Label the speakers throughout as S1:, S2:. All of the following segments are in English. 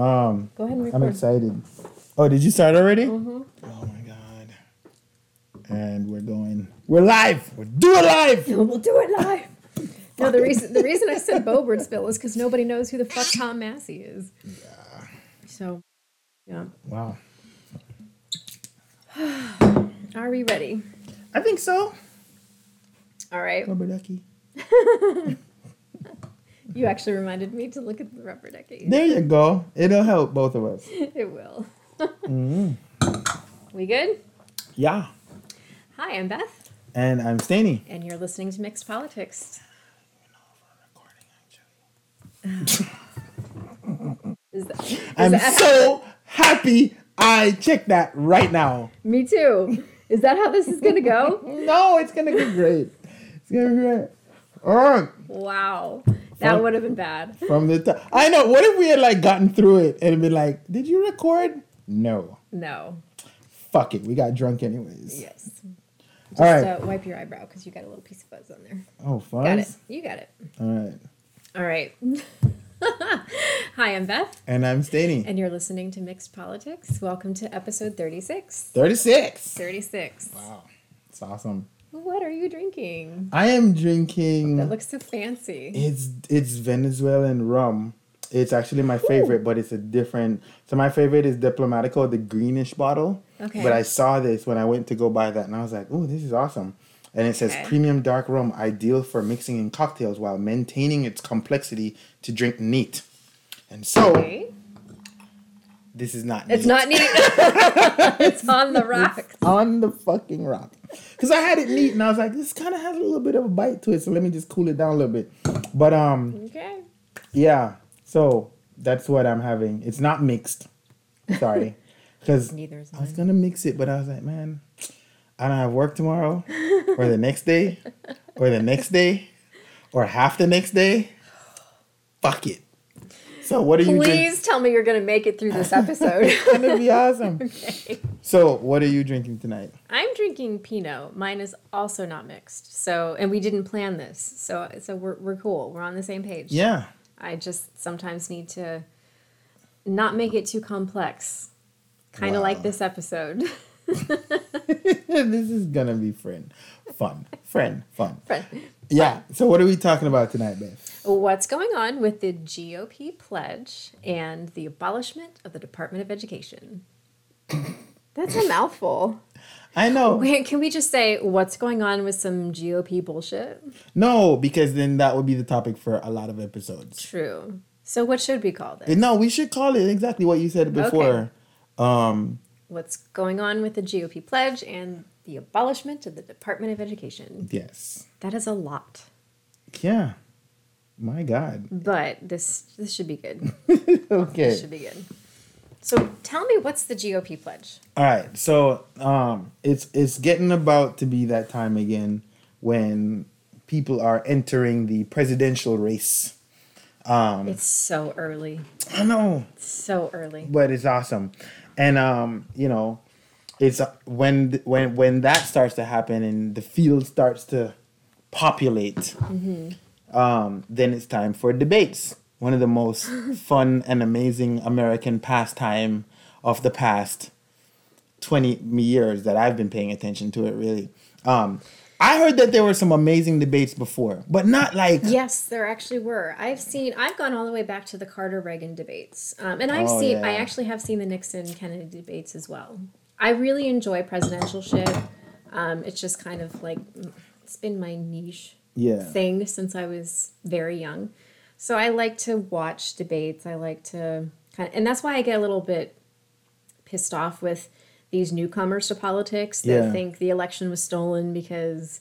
S1: Um,
S2: Go ahead and
S1: I'm excited. Oh, did you start already?
S2: Mhm.
S1: Oh my god! And we're going. We're live. We're doing live.
S2: we'll do it live. No, the reason the reason I said Bobertsville is because nobody knows who the fuck Tom Massey is.
S1: Yeah.
S2: So, yeah.
S1: Wow.
S2: Are we ready?
S1: I think so.
S2: All right.
S1: Rubber ducky.
S2: You actually reminded me to look at the rubber ducky.
S1: There you go. It'll help both of us.
S2: It will.
S1: Mm.
S2: We good?
S1: Yeah.
S2: Hi, I'm Beth,
S1: And I'm Staney.
S2: and you're listening to Mixed Politics. Is that, is
S1: I'm
S2: that
S1: so happy I checked that right now.
S2: me too. Is that how this is gonna go?
S1: No, it's gonna be great. It's gonna be great. All right.
S2: Wow, that would have been bad.
S1: From the top. I know. What if we had like gotten through it and been like, "Did you record?" No.
S2: No.
S1: Fuck it. We got drunk anyways.
S2: Yes.
S1: All right.
S2: Uh, wipe your eyebrow because you got a little piece of fuzz on there.
S1: oh, fun.
S2: Got it. You got it.
S1: All right.
S2: All right. Hi, I'm Beth,
S1: And I'm Staney.
S2: and you're listening to Mixed Politics. Welcome to episode 36.
S1: Thirty-six.
S2: 36.
S1: Wow. It's awesome.
S2: What are you drinking?
S1: I am drinking.
S2: That looks so fancy.
S1: It's it's Venezuelan rum. It's actually my favorite, but it's a different. So my favorite is Diplomatico, the greenish bottle.
S2: Okay.
S1: But I saw this when I went to go buy that, and I was like, "Oh, this is awesome!" And it says
S2: Okay.
S1: premium dark rum, ideal for mixing in cocktails while maintaining its complexity to drink neat. And so
S2: Okay.
S1: This is not.
S2: It's
S1: neat.
S2: not neat. it's on the rocks.
S1: on the fucking rock. Because I had it neat, and I was like, "This kind of has a little bit of a bite to it, so let me just cool it down a little bit." But um.
S2: Okay.
S1: Yeah. So that's what I'm having. It's not mixed. Sorry. Because
S2: Neither is
S1: I was gonna mix it, but I was like, man, I don't have work tomorrow, or the next day, or the next day, or half the next day. Fuck it. So what are you? drink-
S2: Please tell me you're going to make it through this episode.
S1: It's gonna be awesome.
S2: okay.
S1: So what are you drinking tonight?
S2: I'm drinking Pinot. Mine is also not mixed. So, and we didn't plan this. So, so we're, we're cool. We're on the same page.
S1: Yeah.
S2: I just sometimes need to not make it too complex. Kind of
S1: Wow.
S2: like this episode.
S1: this is gonna be friend, fun, friend, fun.
S2: Friend.
S1: Yeah. So what are we talking about tonight, Beth?
S2: What's going on with the GOP pledge and the abolishment of the Department of Education? That's a mouthful.
S1: I know.
S2: Wait, can we just say what's going on with some GOP bullshit?
S1: No, because then that would be the topic for a lot of episodes.
S2: True. So what should we call this?
S1: No, we should call it exactly what you said before. Um,
S2: What's going on with the GOP pledge and the abolishment of the Department of Education?
S1: yes.
S2: That is a lot.
S1: Yeah. My God.
S2: But this this should be good.
S1: Okay.
S2: This should be good. So tell me what's the GOP pledge?
S1: All right. So um, it's it's getting about to be that time again when people are entering the presidential race. Um,
S2: It's so early.
S1: I know.
S2: So early.
S1: but it's awesome and um you know it's uh, when when when that starts to happen and the field starts to populate um then it's time for debates one of the most fun and amazing american pastime of the past 20 years that i've been paying attention to it really um i heard that there were some amazing debates before but not like
S2: Yes, there actually were. I've seen. I've gone all the way back to the Carter Reagan debates, um, and I've
S1: Oh,
S2: seen. I actually have seen the Nixon Kennedy debates as well. I really enjoy presidential shit. Um, it's just kind of like it's been my niche
S1: yeah
S2: thing since I was very young. So I like to watch debates. I like to kind of, and that's why I get a little bit pissed off with these newcomers to politics that
S1: Yeah.
S2: think the election was stolen because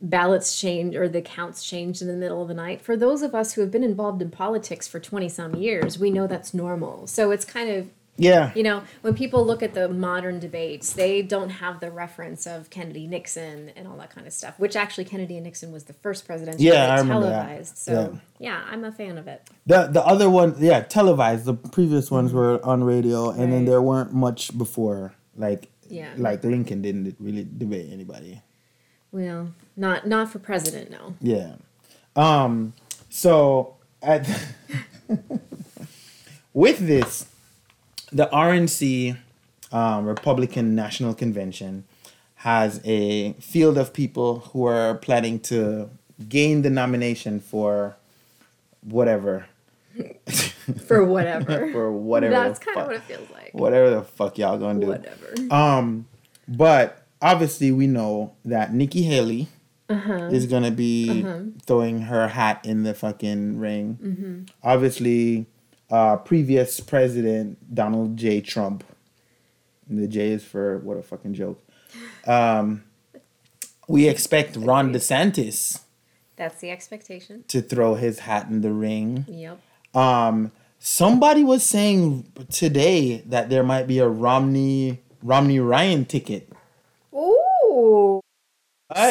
S2: ballots changed or the counts changed in the middle of the night. For those of us who have been involved in politics for 20 some years, we know that's normal. So it's kind of
S1: yeah
S2: you know, when people look at the modern debates, they don't have the reference of Kennedy Nixon and all that kind of stuff, which actually Kennedy and Nixon was the first presidential
S1: Yeah, I remember that.
S2: televised. So, yeah. I'm a fan of it.
S1: The the other one, yeah, televised. The previous ones were on radio, and then there weren't much before. Like,
S2: Yeah.
S1: like Lincoln didn't really debate anybody.
S2: Well, not not for president, no.
S1: Yeah. Um. So at with this, the RNC, um, Republican National Convention, has a field of people who are planning to gain the nomination for whatever.
S2: For whatever.
S1: for whatever.
S2: That's kind of what it feels like.
S1: Whatever the fuck y'all gonna do.
S2: Whatever.
S1: Um, but obviously we know that Nikki Haley
S2: Uh-huh.
S1: is gonna be throwing her hat in the fucking ring.
S2: Mm-hmm.
S1: Obviously, uh, previous president Donald J. Trump. And the J is for what a fucking joke. Um, we expect Ron DeSantis
S2: That's the expectation.
S1: to throw his hat in the ring.
S2: Yep.
S1: Um, somebody was saying today that there might be a Romney Romney Ryan ticket.
S2: Ooh.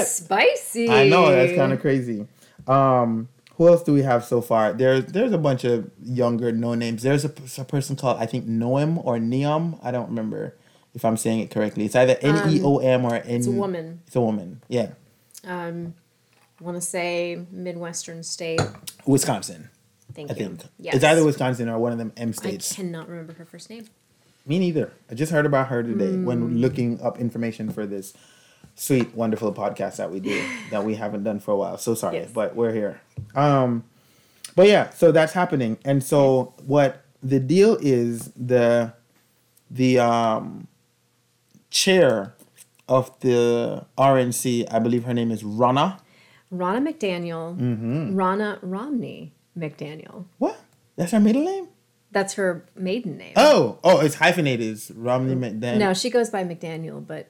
S2: Spicy.
S1: I know that's kind of crazy. Um, who else do we have so far? There's there's a bunch of younger no names. There's a, a person called I think Noam or Neom. I don't remember if I'm saying it correctly. It's either N E O M or N.
S2: It's a woman.
S1: It's a woman. Yeah,
S2: Um, want to say Midwestern state.
S1: Wisconsin.
S2: Thank
S1: I
S2: you.
S1: think
S2: Yes.
S1: it's either Wisconsin or one of them M states.
S2: I cannot remember her first name.
S1: Me neither. I just heard about her today
S2: Mm.
S1: when looking up information for this sweet, wonderful podcast that we do that we haven't done for a while. So sorry,
S2: Yes.
S1: but we're here. Um, but yeah, so that's happening, and so what the deal is the the um chair of the RNC, I believe her name is Ronna.
S2: Ronna McDaniel.
S1: Mm-hmm.
S2: Ronna Romney McDaniel.
S1: What? That's her middle name?
S2: That's her maiden name.
S1: Oh, oh, it's hyphenated. It's Romney McDaniel.
S2: No, she goes by McDaniel, but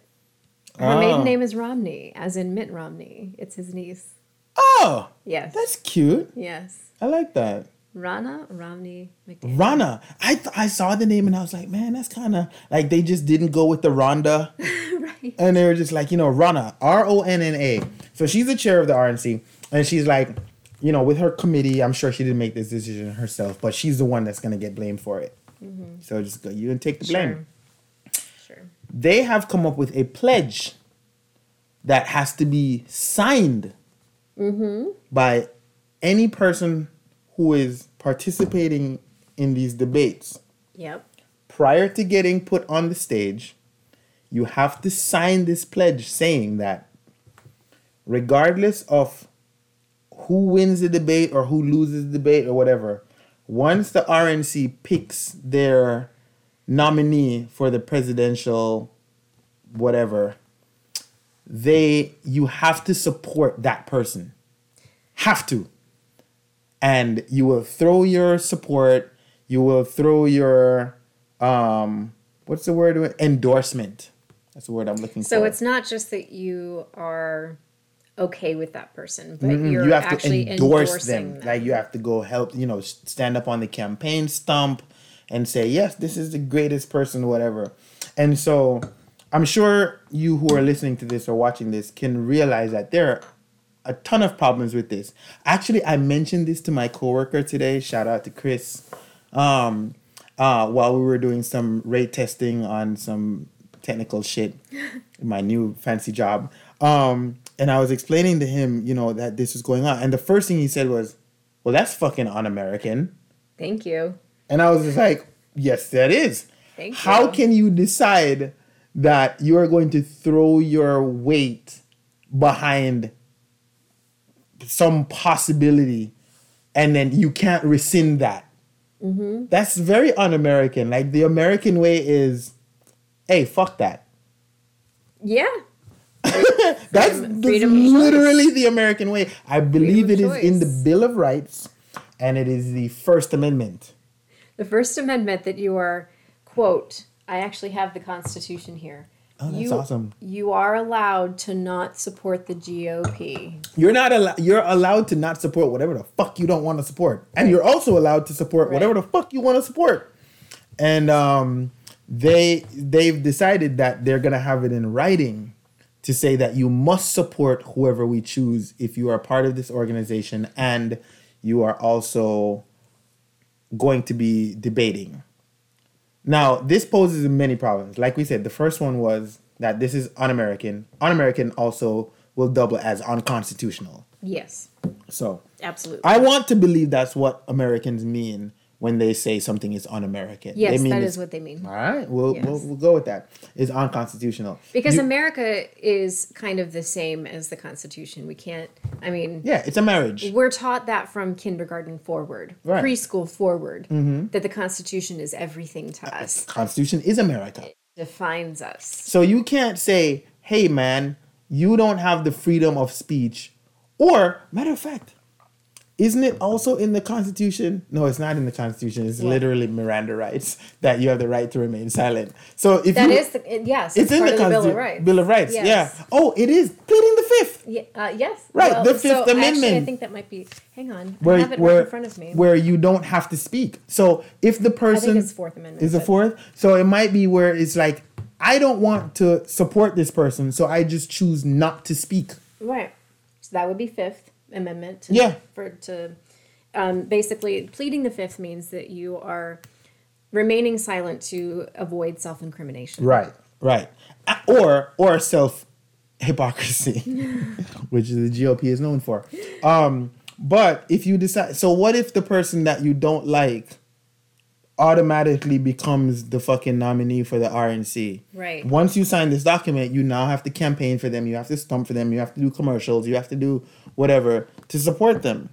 S2: her
S1: Oh.
S2: maiden name is Romney, as in Mitt Romney. It's his niece.
S1: Oh,
S2: Yes.
S1: that's cute.
S2: yes.
S1: I like that.
S2: Rana Romney McDaniel.
S1: Rana. I th- I saw the name and I was like, man, that's kind of like they just didn't go with the Rhonda,
S2: right.
S1: and they were just like, you know, Rana, R O N N A. So she's the chair of the RNC, and she's like, you know, with her committee, I'm sure she didn't make this decision herself, but she's the one that's gonna get blamed for it. Mm-hmm. So just go, you and take the blame.
S2: Sure.
S1: They have come up with a pledge that has to be signed mm-hmm. by any person who is participating in these debates.
S2: Yep.
S1: prior to getting put on the stage, you have to sign this pledge saying that regardless of who wins the debate or who loses the debate or whatever, once the RNC picks their nominee for the presidential whatever, they you have to support that person. Have to. And you will throw your support, you will throw your um what's the word endorsement. That's the word I'm looking
S2: So
S1: for.
S2: So it's not just that you are okay with that person, but
S1: Mm,
S2: you're
S1: you have to
S2: actually
S1: endorse
S2: endorsing
S1: them. Like you have to go help, you know, stand up on the campaign stump and say, "Yes, this is the greatest person whatever." And so I'm sure you who are listening to this or watching this can realize that there are a ton of problems with this. Actually, I mentioned this to my coworker today. Shout out to Chris. Um, uh, while we were doing some rate testing on some technical shit, my new fancy job. Um, and I was explaining to him, you know, that this was going on. And the first thing he said was, "Well, that's fucking un-American."
S2: Thank you.
S1: And I was just like, "Yes, that is."
S2: Thank
S1: How
S2: you.
S1: can you decide that you are going to throw your weight behind some possibility and then you can't rescind that?
S2: Mm-hmm.
S1: That's very un American. Like the American way is, hey, fuck that.
S2: Yeah.
S1: That's, that's
S2: of choice.
S1: literally the American way. I believe it
S2: Freedom
S1: is
S2: of
S1: in the. Bill of Rights and it is the First Amendment.
S2: The First Amendment that you are, quote, I actually have the Constitution here.
S1: Oh, that's
S2: you,
S1: awesome.
S2: You are allowed to not support the GOP.
S1: You're not allowed. You're allowed to not support whatever the fuck you don't want to support, and you're also allowed to support
S2: Right.
S1: whatever the fuck you want to support. And um, they they've decided that they're gonna have it in writing to say that you must support whoever we choose if you are part of this organization and you are also going to be debating. Now, this poses many problems. Like we said, the first one was that this is un-American. Un-American also will double as unconstitutional.
S2: Yes,
S1: So,
S2: absolutely.
S1: I want to believe that's what Americans mean, when they say something is un-American.
S2: Yes,
S1: they mean
S2: that what they mean.
S1: All right, we'll,
S2: Yes.
S1: we'll we'll go with that. It's unconstitutional.
S2: Because
S1: You-
S2: America is kind of the same as the Constitution. We can't, I mean,
S1: yeah, it's a marriage.
S2: we're taught that from kindergarten forward,
S1: Right.
S2: preschool forward, mm-hmm. that the Constitution is everything to us,
S1: Constitution is America.
S2: defines us.
S1: So you can't say, "Hey, man, you don't have the freedom of speech," or matter of fact, isn't it also in the Constitution? No, it's not in the Constitution. It's
S2: What?
S1: literally Miranda rights that you have the right to remain silent. So if
S2: That
S1: you,
S2: is the, it- yes,
S1: it's
S2: it's,
S1: in the,
S2: the Bill of Rights.
S1: Bill of Rights.
S2: Yes.
S1: Yeah. Oh, it is pleading the fifth.
S2: Yeah, uh, yes.
S1: Right, the Fifth
S2: so Actually, I think that might be. Hang on,
S1: Where,
S2: I have it
S1: where,
S2: right in front of me.
S1: where you don't have to speak. So if the
S2: I
S1: person
S2: think it's Fourth Amendment.
S1: is the fourth, so it might be where it's like I don't want to support this person, so I just choose not to speak.
S2: Right. So that would be Fifth Amendment. To,
S1: Yeah.
S2: For to, um, basically, pleading the Fifth means that you are remaining silent to avoid self-incrimination.
S1: Right, right, or or self hypocrisy, which the GOP is known for. Um, but if you decide, so what if the person that you don't like automatically becomes the fucking nominee for the RNC?
S2: Right.
S1: Once you sign this document, you now have to campaign for them. You have to stump for them. You have to do commercials. You have to do whatever to support them.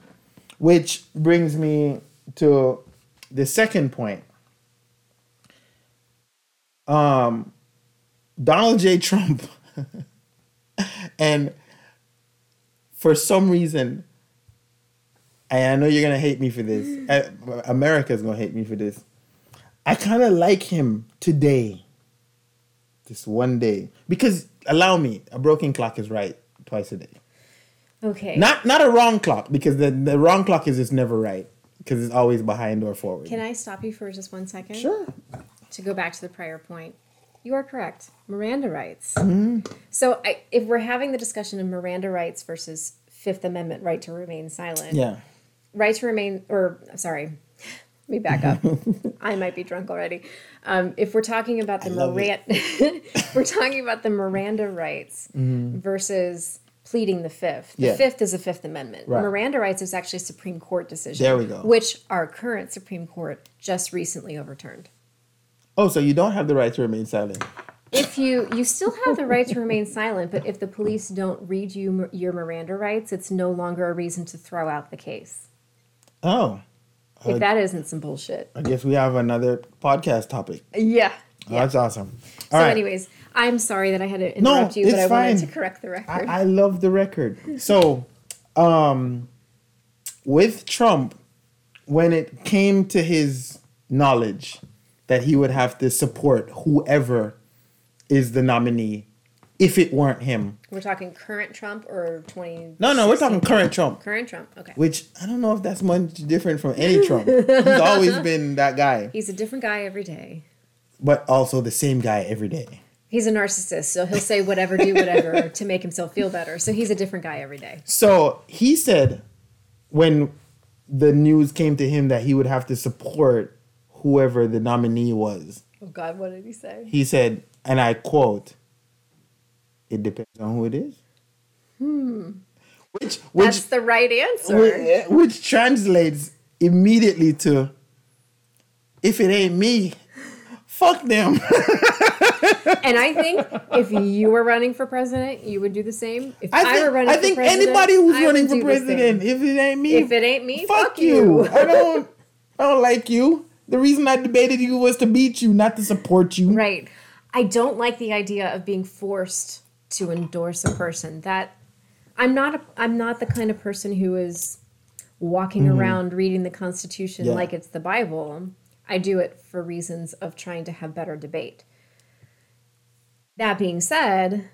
S1: Which brings me to the second point. Um, Donald J. Trump, and for some reason, and I know you're gonna hate me for this. uh, America's gonna hate me for this. I kind of like him today. This one day, because allow me, a broken clock is right twice a day.
S2: Okay.
S1: Not not a wrong clock because the the wrong clock is just never right because it's always behind or forward.
S2: Can I stop you for just one second?
S1: Sure.
S2: To go back to the prior point, you are correct. Miranda rights.
S1: Mm-hmm.
S2: So, I, if we're having the discussion of Miranda rights versus Fifth Amendment right to remain silent,
S1: Yeah.
S2: right to remain, or sorry, me back up. I might be drunk already. Um, if we're talking about the Miranda, we're talking about the Miranda rights versus pleading the fifth. The
S1: Mm-hmm. Yeah.
S2: fifth is a Fifth Amendment.
S1: Right.
S2: Miranda rights is actually a Supreme Court decision.
S1: There we go.
S2: Which our current Supreme Court just recently overturned.
S1: Oh, so you don't have the right to remain silent.
S2: If you you still have the right to remain silent, but if the police don't read you your Miranda rights, it's no longer a reason to throw out the case.
S1: Oh,
S2: If that isn't some bullshit.
S1: I guess we have another podcast topic.
S2: Yeah.
S1: Oh, That's awesome.
S2: So,
S1: All right.
S2: anyways, I'm sorry that I had to
S1: No,
S2: interrupt you, but I wanted
S1: fine.
S2: to correct the record.
S1: I, I love the record. So, um, with Trump, when it came to his knowledge that he would have to support whoever is the nominee, if it weren't him.
S2: We're talking current Trump or 20.
S1: No, no, we're talking current Trump.
S2: current Trump. Okay.
S1: Which I don't know if that's much different from any Trump. He's always been that guy,
S2: He's a different guy every day.
S1: but also the same guy every day.
S2: He's a narcissist, so he'll say whatever, do whatever to make himself feel better. So he's a different guy every day.
S1: So he said when the news came to him that he would have to support whoever the nominee was,
S2: Oh God, what did he say?
S1: he said, and I quote, "It depends on who it is." Hmm. Which which
S2: That's the right answer.
S1: which, which translates immediately to, "If it ain't me, fuck them."
S2: And I think if you were running for president, you would do the same. If I,
S1: I think,
S2: were running
S1: I
S2: for
S1: think
S2: president,
S1: anybody who's
S2: I
S1: running for
S2: do the same.
S1: president, if it ain't me,
S2: If it ain't me,
S1: fuck,
S2: fuck
S1: you.
S2: you.
S1: I don't. I don't like you. The reason I debated you was to beat you, not to support you.
S2: Right. I don't like the idea of being forced to endorse a person. That I'm not a, I'm not the kind of person who is walking around reading the Constitution
S1: Mm-hmm. Yeah.
S2: like it's the Bible. I do it for reasons of trying to have better debate. That being said,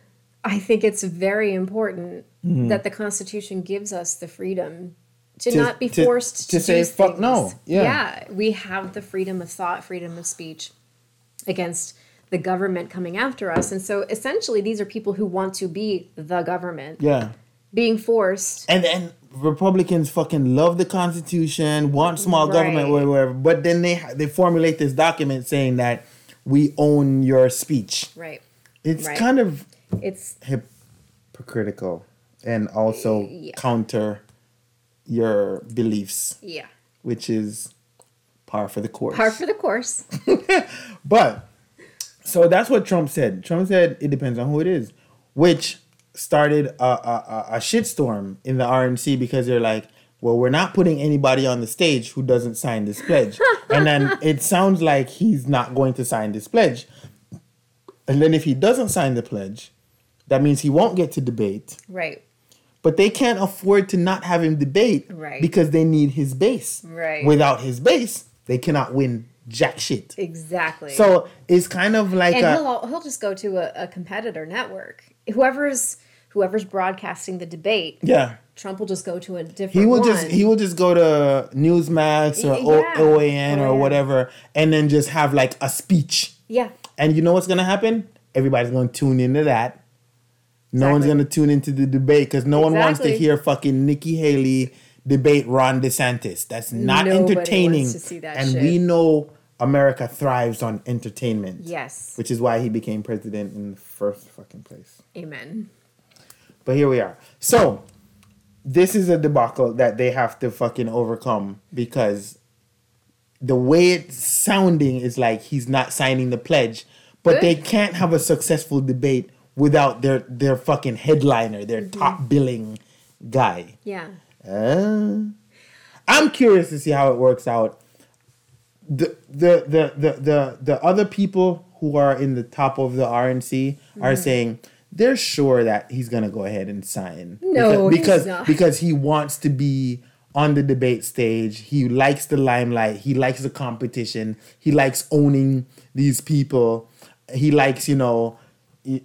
S2: I think it's very important that the Constitution gives us the freedom to,
S1: Mm-hmm. To-
S2: not be
S1: to-
S2: forced
S1: to
S2: to,
S1: say fuck no. Yeah.
S2: yeah, we have the freedom of thought, freedom of speech against the government coming after us. And so essentially, these are people who want to be the government
S1: Yeah.
S2: being forced.
S1: And and Republicans fucking love the Constitution, want small government,
S2: Right.
S1: whatever. But then they they formulate this document saying that we own your speech.
S2: Right.
S1: It's
S2: Right.
S1: kind of
S2: It's
S1: hypocritical and also
S2: Yeah.
S1: counter your beliefs,
S2: yeah.
S1: which is Par for the course.
S2: Par for the course.
S1: But so that's what Trump said. Trump said it depends on who it is, which started a, a, a, a shitstorm in the RNC because they're like, well, we're not putting anybody on the stage who doesn't sign this pledge. and then it sounds like he's not going to sign this pledge. And then if he doesn't sign the pledge, that means he won't get to debate.
S2: Right.
S1: But they can't afford to not have him debate
S2: Right.
S1: because they need his base.
S2: Right.
S1: Without his base, they cannot win jack shit.
S2: Exactly.
S1: So it's kind of like
S2: and
S1: a,
S2: he'll he'll just go to a, a competitor network. Whoever's whoever's broadcasting the debate,
S1: yeah.
S2: Trump will just go to a different.
S1: He will
S2: one.
S1: just he will just go to Newsmax or O-
S2: Yeah.
S1: OAN or whatever, and then just have like a speech.
S2: yeah.
S1: And you know what's gonna happen? Everybody's gonna tune into that. No one's gonna tune into the debate because no one wants to hear fucking Nikki Haley debate Ron DeSantis. That's not
S2: Nobody
S1: entertaining.
S2: wants to see that
S1: and
S2: shit.
S1: we know America thrives on entertainment.
S2: Yes.
S1: Which is why he became president in the first fucking place.
S2: Amen.
S1: But here we are. So this is a debacle that they have to fucking overcome because the way it's sounding is like he's not signing the pledge, but
S2: Good.
S1: they can't have a successful debate without their their fucking headliner, their
S2: Mm-hmm.
S1: top billing guy.
S2: Yeah.
S1: Uh, I'm curious to see how it works out. The the the the the, the other people who are in the top of the RNC
S2: Mm-hmm.
S1: are saying they're sure that he's gonna go ahead and sign.
S2: No,
S1: because because, because he wants to be on the debate stage. He likes the limelight. He likes the competition. He likes owning these people. He likes you know.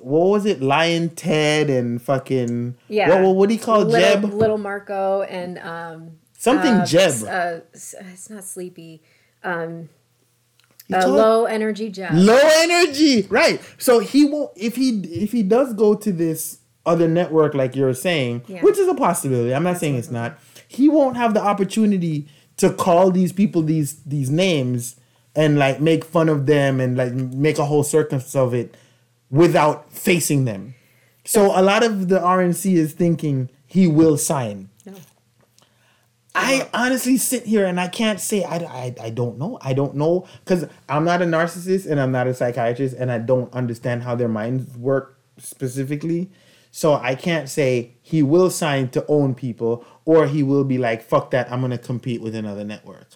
S1: What was it? Lyin' Ted and fucking
S2: Yeah.
S1: What, what, what do you call
S2: little,
S1: Jeb?
S2: Little Marco and um
S1: Something
S2: uh,
S1: Jeb.
S2: Uh, it's not sleepy. Uh,
S1: called-
S2: low energy Jeb.
S1: low energy right so he won't if he if he does go to this other network like you're saying
S2: Yeah.
S1: which is a possibility i'm not saying it's not he won't have the opportunity to call these people these these names and like make fun of them and like make a whole circus of it without facing them so a lot of the rnc is thinking he will sign. I honestly sit here and I can't say I, I, I don't know. I don't know because I'm not a narcissist and I'm not a psychiatrist and I don't understand how their minds work specifically. So I can't say he will sign to own people or he will be like, fuck that, I'm going to compete with another network.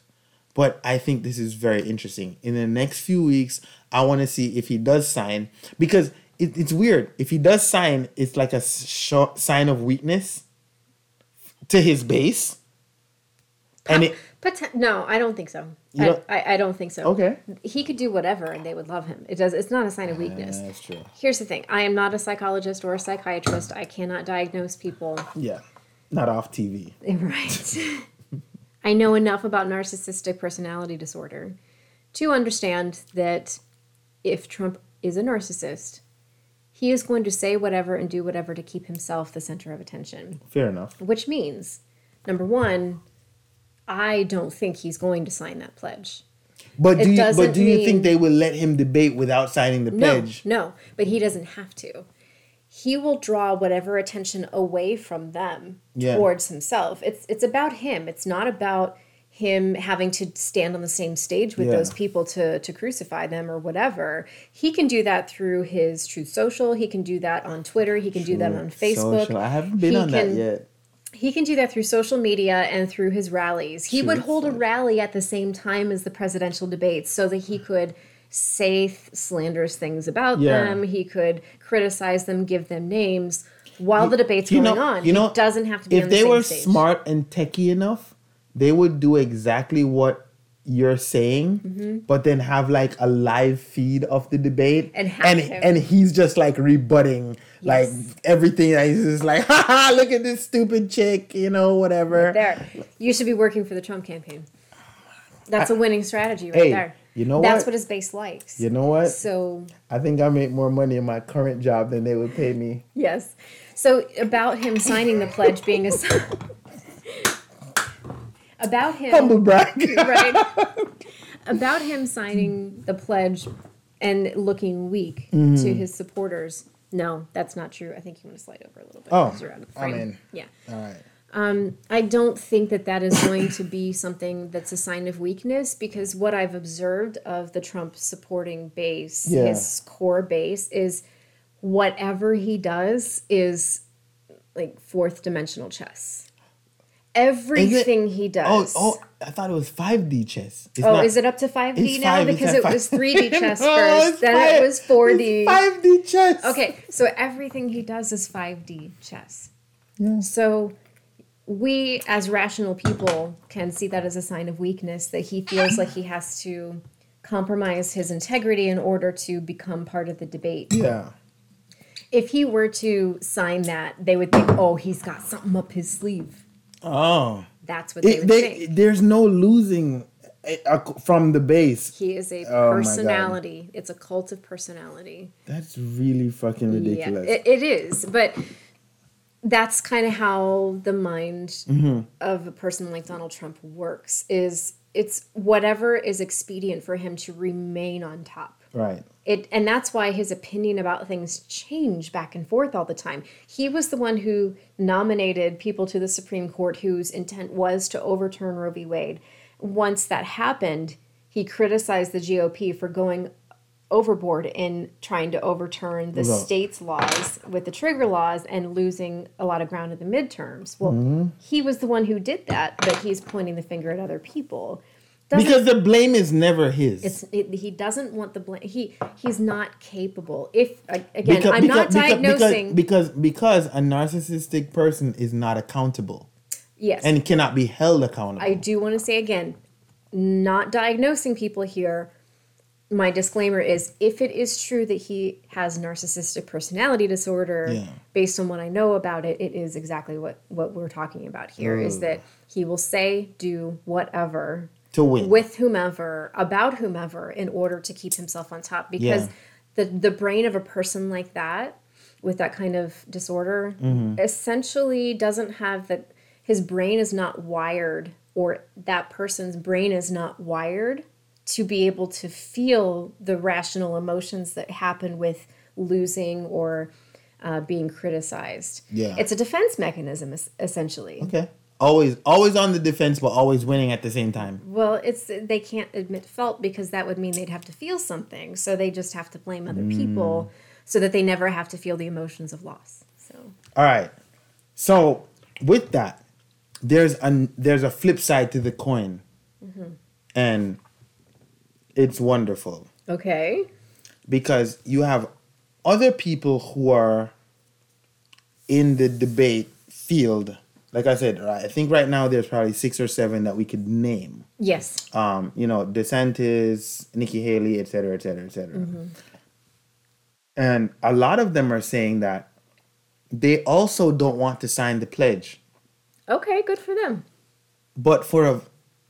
S1: But I think this is very interesting. In the next few weeks, I want to see if he does sign because it, it's weird. If he does sign, it's like a sh- sign of weakness to his base. And it,
S2: no, I don't think so. I,
S1: don't-
S2: I, I don't think so.
S1: Okay.
S2: He could do whatever and they would love him. It does. It's not a sign of ah, weakness.
S1: that's true.
S2: Here's the thing. I am not a psychologist or a psychiatrist. I cannot diagnose people.
S1: Yeah. Not off TV.
S2: Right. I know enough about narcissistic personality disorder to understand that if Trump is a narcissist, he is going to say whatever and do whatever to keep himself the center of attention.
S1: Fair enough.
S2: Which means, number one, I don't think he's going to sign that pledge.
S1: But
S2: It
S1: do you, but do you
S2: mean-
S1: think they will let him debate without signing the pledge?
S2: No, no, but he doesn't have to. He will draw whatever attention away from them
S1: Yeah.
S2: towards himself. It's it's about him. It's not about him having to stand on the same stage with
S1: Yeah.
S2: those people to to crucify them or whatever. He can do that through his Truth Social. He can do that on Twitter. He can do that on Facebook.
S1: Social. I haven't been
S2: He
S1: on that yet.
S2: He can do that through social media and through his rallies. He would hold a rally at the same time as the presidential debates so that he could say th- slanderous things about
S1: Yeah.
S2: them. He could criticize them, give them names while the debate's going
S1: know,
S2: on.
S1: you know,
S2: he doesn't have to be
S1: if
S2: the
S1: they were
S2: stage.
S1: smart and techie enough, they would do exactly what you're saying, but then have like a live feed of the debate,
S2: Mm-hmm. And have
S1: and
S2: him.
S1: and he's just like rebutting like everything. that He's just like, ha ha, look at this stupid chick, you know, whatever.
S2: There. You should be working for the Trump campaign. That's a winning strategy right
S1: Hey,
S2: there.
S1: you know
S2: That's
S1: what?
S2: what his base likes.
S1: You know what?
S2: So
S1: I think I make more money in my current job than they would pay me.
S2: Yes. So about him signing the pledge being a about him
S1: Humble brag.
S2: right about him signing the pledge and looking weak
S1: Mm-hmm.
S2: to his supporters. No, that's not true. I think you want to slide over a little bit.
S1: Oh,
S2: you're out of
S1: I'm in.
S2: Yeah.
S1: All right.
S2: Um, I don't think that that is going to be something that's a sign of weakness because what I've observed of the Trump supporting base,
S1: Yeah.
S2: his core base, is whatever he does is like fourth dimensional chess. Everything he
S1: Oh,
S2: does.
S1: oh, oh, I thought it was 5D chess. It's
S2: Oh,
S1: not-
S2: is it up to 5D
S1: it's
S2: now?
S1: five,
S2: because it was 3D chess
S1: No,
S2: first, then
S1: five-
S2: it was 4D.
S1: it's 5D chess.
S2: Okay, so everything he does is 5D chess.
S1: Yeah.
S2: So we, as rational people, can see that as a sign of weakness that he feels like he has to compromise his integrity in order to become part of the debate.
S1: Yeah.
S2: If he were to sign that, they would think, oh, he's got something up his sleeve.
S1: Oh.
S2: That's what they
S1: It,
S2: would
S1: they, there's no losing eh, from the base.
S2: He is a
S1: Oh
S2: personality. It's a cult of personality.
S1: That's really fucking ridiculous.
S2: Yeah, it, it is, but that's kind of how the mind
S1: Mm-hmm.
S2: of a person like Donald Trump works. Is it's whatever is expedient for him to remain on top.
S1: Right.
S2: It and that's why his opinion about things change back and forth all the time. He was the one who nominated people to the Supreme Court whose intent was to overturn Roe v. Wade. Once that happened, he criticized the GOP for going overboard in trying to overturn the
S1: Right.
S2: state's laws with the trigger laws and losing a lot of ground in the midterms. Well,
S1: Mm-hmm.
S2: he was the one who did that, but he's pointing the finger at other people.
S1: Because the blame is never his.
S2: it's it, he doesn't want the blame. He he's not capable. If again,
S1: Because-
S2: I'm not
S1: because- because-
S2: diagnosing.
S1: because, because a narcissistic person is not accountable
S2: yes,
S1: and cannot be held accountable.
S2: I do want to say again, not diagnosing people here. My disclaimer is if it is true that he has narcissistic personality disorder,
S1: Yeah.
S2: based on what I know about it, it is exactly what what we're talking about here. Is that he will say, do whatever
S1: to win.
S2: with whomever about whomever in order to keep himself on top because
S1: Yeah.
S2: the the brain of a person like that with that kind of disorder
S1: Mm-hmm.
S2: essentially doesn't have that his brain is not wired or that person's brain is not wired to be able to feel the rational emotions that happen with losing or uh, being criticized.
S1: Yeah.
S2: It's a defense mechanism es- essentially.
S1: okay. Always, always on the defense, but always winning at the same time.
S2: Well, it's they can't admit fault because that would mean they'd have to feel something. So they just have to blame other mm. people so that they never have to feel the emotions of loss. So
S1: All right. So with that, there's a there's a flip side to the coin, mm-hmm. and it's wonderful
S2: okay,
S1: because you have other people who are in the debate field. Like I said, right, I think right now there's probably six or seven that we could name.
S2: yes,
S1: Um, you know, DeSantis, Nikki Haley, et cetera, et cetera, et cetera. And a lot of them are saying that they also don't want to sign the pledge,
S2: okay, good for them.
S1: but for a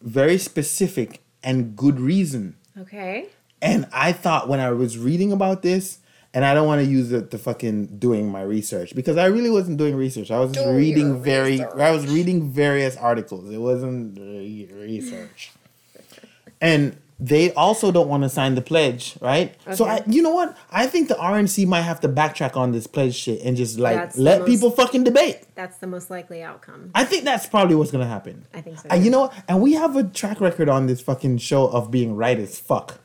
S1: very specific and good reason.
S2: Okay,
S1: And I thought when I was reading about this, and I don't want to use it to fucking doing my research because I really wasn't doing research. I was just
S2: Do
S1: reading very,
S2: research.
S1: I was reading various articles. It wasn't research. and they also don't want to sign the pledge, right? So I, you know what? I think the RNC might have to backtrack on this pledge shit and just like
S2: That's
S1: let
S2: most-
S1: people fucking debate.
S2: that's the most likely outcome.
S1: I think that's probably what's gonna happen.
S2: I think so,
S1: And you know what? And we have a track record on this fucking show of being right as fuck.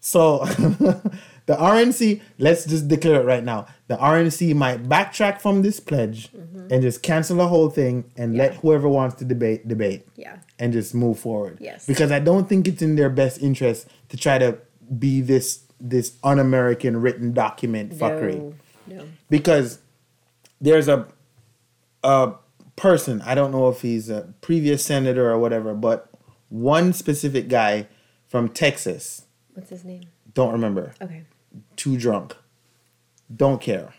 S1: So the RNC, let's just declare it right now. The RNC might backtrack from this pledge and just cancel the whole thing and let
S2: Mm-hmm.
S1: Whoever wants to debate debate
S2: Yeah.
S1: and just move forward.
S2: Yes.
S1: Because I don't think it's in their best interest to try to be this this un-American written document fuckery
S2: No, no.
S1: because there's a a person I don't know if he's a previous senator or whatever, but one specific guy from Texas,
S2: What's his name?
S1: don't remember,
S2: Okay.
S1: Too drunk, don't care,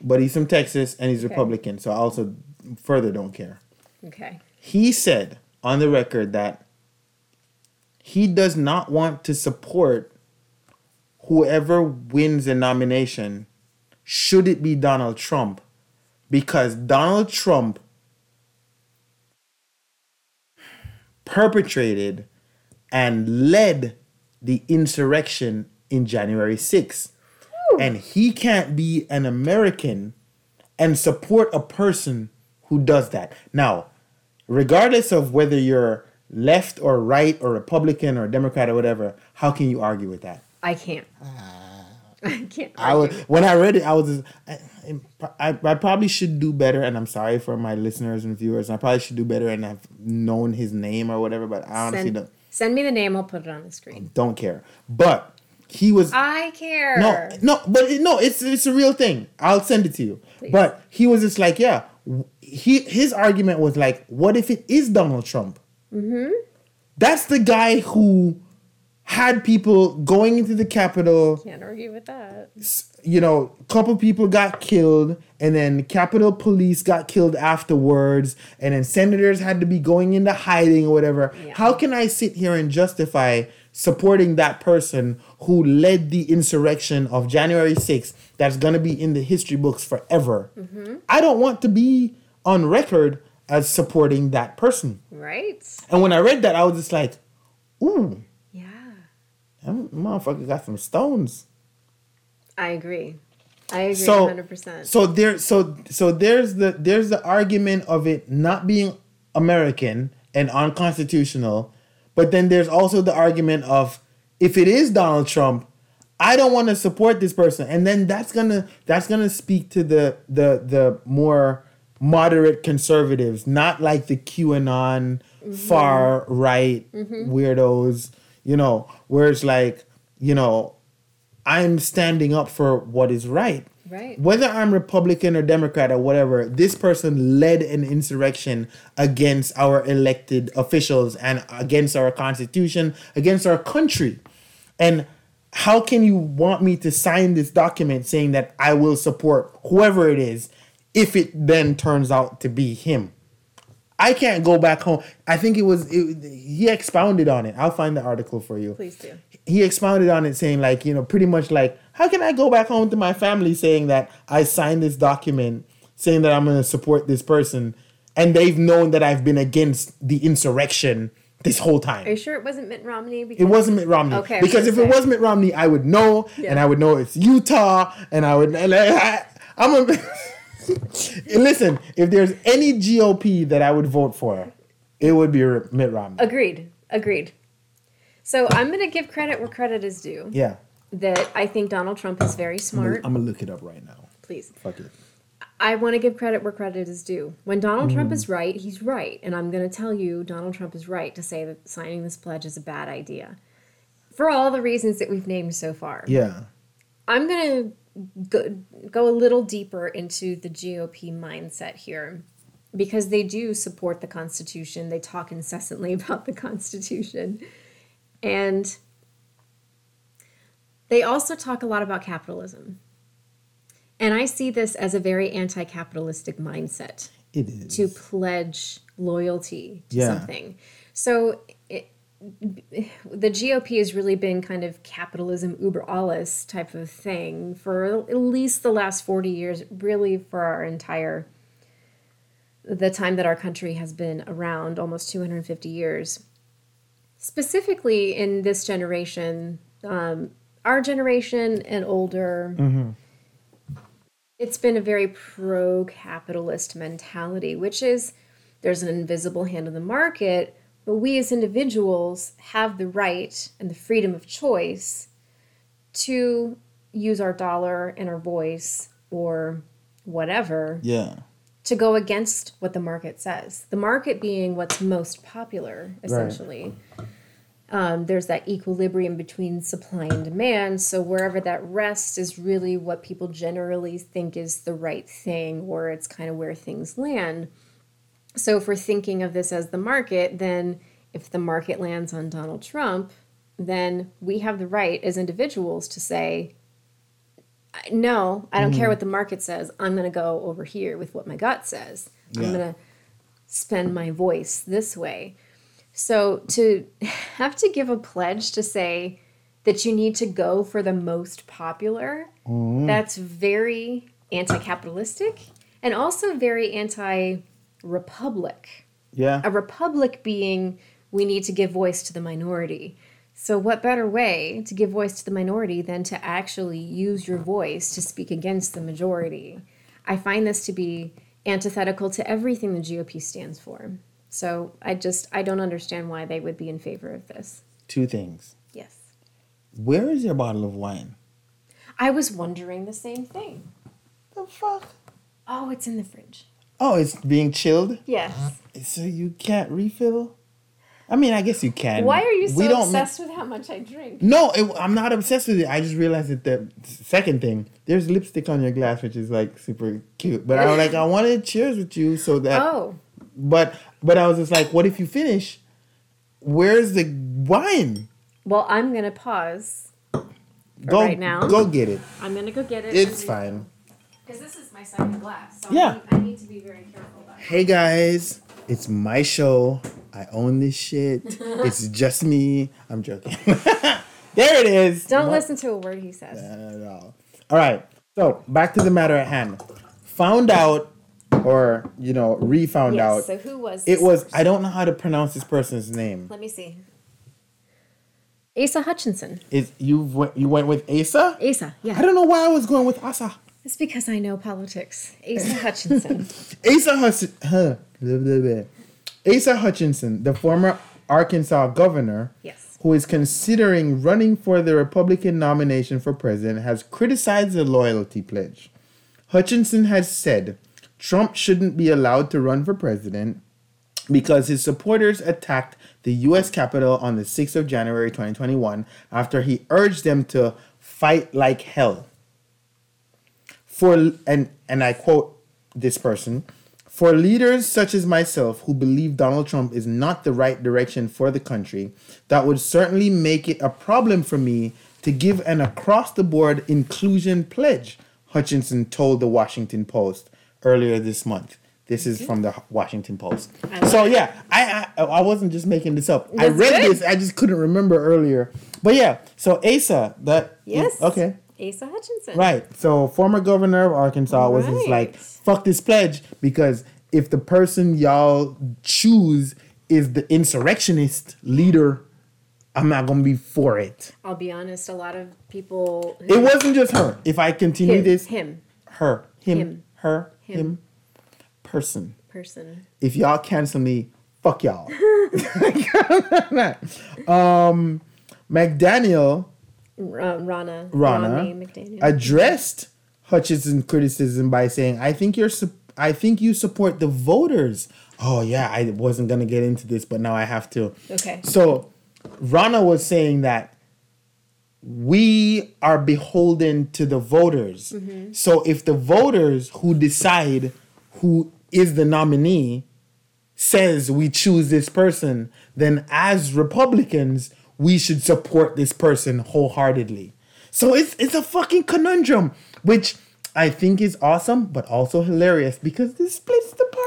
S1: but he's from Texas and he's
S2: Okay.
S1: Republican, so I also further don't care.
S2: Okay.
S1: He said on the record that he does not want to support whoever wins the nomination, should it be Donald Trump, because Donald Trump perpetrated and led the insurrection in January 6th. And he can't be an American and support a person who does that. Now, regardless of whether you're left or right or Republican or Democrat or whatever, how can you argue with that?
S2: I can't. Ah. I can't.
S1: I was when I read it, I was just, I, I, I probably should do better, and I'm sorry for my listeners and viewers. I probably should do better and have known his name or whatever, but I honestly
S2: Send,
S1: don't
S2: send me the name. I'll put it on the screen.
S1: don't care. But he was
S2: I care.
S1: no, no, but it, no, it's it's a real thing. I'll send it to you.
S2: Please.
S1: But he was just like, yeah, he his argument was like, what if it is Donald Trump? Mm-hmm. That's the guy who had people going into the Capitol.
S2: Can't argue with that.
S1: You know, a couple people got killed, and then Capitol Police got killed afterwards, and then senators had to be going into hiding or whatever.
S2: Yeah.
S1: How can I sit here and justify supporting that person who led the insurrection of January 6th that's going to be in the history books forever? Mm-hmm. I don't want to be on record as supporting that person.
S2: Right?
S1: And when I read that, I was just like, ooh,
S2: Yeah.
S1: that motherfucker got some stones.
S2: I agree. I agree
S1: so
S2: 100%.
S1: so there so so there's the there's the argument of it not being American and unconstitutional, but then there's also the argument of if it is Donald Trump, I don't want to support this person, and then that's gonna that's gonna speak to the the the more moderate conservatives, not like the QAnon mm-hmm. far right mm-hmm. weirdos, you know, where it's like you know I'm standing up for what is right.
S2: Right.
S1: Whether I'm Republican or Democrat or whatever, this person led an insurrection against our elected officials and against our constitution, against our country. And how can you want me to sign this document saying that I will support whoever it is if it then turns out to be him? I can't go back home. I think it was it, he expounded on it. I'll find the article for you
S2: Please do.
S1: he expounded on it saying like you know pretty much like how can i go back home to my family saying that i signed this document saying that i'm going to support this person and they've known that i've been against the insurrection this whole time
S2: Are you sure it wasn't Mitt Romney? Because
S1: it wasn't Mitt Romney.
S2: Okay, I
S1: because if
S2: gonna
S1: it was Mitt Romney, I would know, and I would know it's Utah, and I would. And I'm a. listen, if there's any GOP that I would vote for, it would be Mitt Romney.
S2: Agreed. Agreed. So I'm going to give credit where credit is due.
S1: Yeah,
S2: That I think Donald Trump is very smart.
S1: I'm gonna look it up right now.
S2: Please.
S1: Fuck it.
S2: I want to give credit where credit is due. When Donald
S1: Mm.
S2: Trump is right, he's right. And I'm going to tell you, Donald Trump is right to say that signing this pledge is a bad idea. For all the reasons that we've named so far.
S1: Yeah.
S2: I'm going to go, go a little deeper into the GOP mindset here because they do support the Constitution. They talk incessantly about the Constitution. And they also talk a lot about capitalism. And I see this as a very anti capitalistic mindset
S1: It is.
S2: to pledge loyalty to
S1: Yeah.
S2: something. So it, the GOP has really been kind of capitalism uber alles type of thing for at least the last 40 years, really for our entire the time that our country has been around, almost 250 years. Specifically in this generation, um, our generation and older, mm-hmm. it's been a very pro capitalist mentality, which is there's an invisible hand of the market, but we as individuals have the right and the freedom of choice to use our dollar and our voice or whatever
S1: Yeah.
S2: to go against what the market says. The market being what's most popular, essentially. Um, there's that equilibrium between supply and demand. So wherever that rests is really what people generally think is the right thing, or it's kind of where things land. So if we're thinking of this as the market, then if the market lands on Donald Trump, then we have the right as individuals to say, no, I don't care what the market says. I'm going to go over here with what my gut says.
S1: Yeah.
S2: I'm going to spend my voice this way. So to have to give a pledge to say that you need to go for the most popular, mm. that's very anti capitalistic and also very anti republic.
S1: Yeah.
S2: A republic being we need to give voice to the minority. So, what better way to give voice to the minority than to actually use your voice to speak against the majority? I find this to be antithetical to everything the GOP stands for. So I just I don't understand why they would be in favor of this.
S1: Two things.
S2: Yes.
S1: Where is your bottle of wine?
S2: I was wondering the same thing.
S1: The fuck?
S2: Oh, it's in the fridge.
S1: Oh, it's being chilled?
S2: Yes.
S1: So you can't refill? I mean, I guess you can.
S2: Why are you so
S1: We don't ma-
S2: obsessed with how much I drink?
S1: No, it, I'm not obsessed with it. I just realized that the second thing, there's lipstick on your glass, which is like super cute. But I was like, I wanted cheers with you so that.
S2: Oh,
S1: But but I was just like, what if you finish? Where's the wine?
S2: well, I'm gonna pause.
S1: Go
S2: right now?
S1: Go get it.
S2: I'm gonna go get it.
S1: It's fine.
S2: Because this is my second glass, so
S1: Yeah.
S2: I, need, I need to be very careful about it.
S1: Hey guys, it's my show. I own this shit. it's just me. I'm joking. there it is.
S2: Don't
S1: My-
S2: listen to a word he says.
S1: Not at all. All right. So back to the matter at hand. Found out, or you know, re-found
S2: yes.
S1: out.
S2: So who was?
S1: It was.
S2: person?
S1: I don't know how to pronounce this person's name.
S2: Let me see. Asa Hutchinson.
S1: Is you went you went with Asa?
S2: Asa, yeah.
S1: I don't know why I was going with Asa.
S2: It's because I know politics. Asa Hutchinson.
S1: Asa Hutchinson. Huh, blah, blah, blah. Asa Hutchinson, the former Arkansas governor,
S2: Yes.
S1: who is considering running for the Republican nomination for president, has criticized the loyalty pledge. Hutchinson has said Trump shouldn't be allowed to run for president because his supporters attacked the U.S. Capitol on the 6th of January 2021 after he urged them to fight like hell. For and and I quote this person for leaders such as myself who believe Donald Trump is not the right direction for the country, that would certainly make it a problem for me to give an across the board inclusion pledge, Hutchinson told the Washington Post earlier this month. This is from the Washington Post. So yeah, I, I I wasn't just making this up. I read
S2: good.
S1: this, I just couldn't remember earlier. But yeah, so Asa, that
S2: Yes.
S1: okay.
S2: Asa Hutchinson.
S1: Right. So former governor of Arkansas was just like, fuck this pledge because if the person y'all choose is the insurrectionist leader, I'm not gonna be for it.
S2: I'll be honest. A lot of people.
S1: It wasn't just her. If I continue
S2: him,
S1: this,
S2: him
S1: her, him,
S2: Him.
S1: Her, him.
S2: Him.
S1: person.
S2: person.
S1: If y'all cancel me, fuck y'all. um, McDaniel
S2: Uh, Ronna.
S1: Ronna
S2: Romney McDaniel.
S1: addressed Hutchinson's criticism by saying, "I think you're sup- I think you support the voters." Oh yeah, I wasn't gonna get into this, but now I have to.
S2: okay.
S1: So, Ronna was saying that we are beholden to the voters. Mm-hmm. So if the voters who decide who is the nominee says we choose this person, then as Republicans, we should support this person wholeheartedly. So it's it's a fucking conundrum, which I think is awesome, but also hilarious because this splits the party.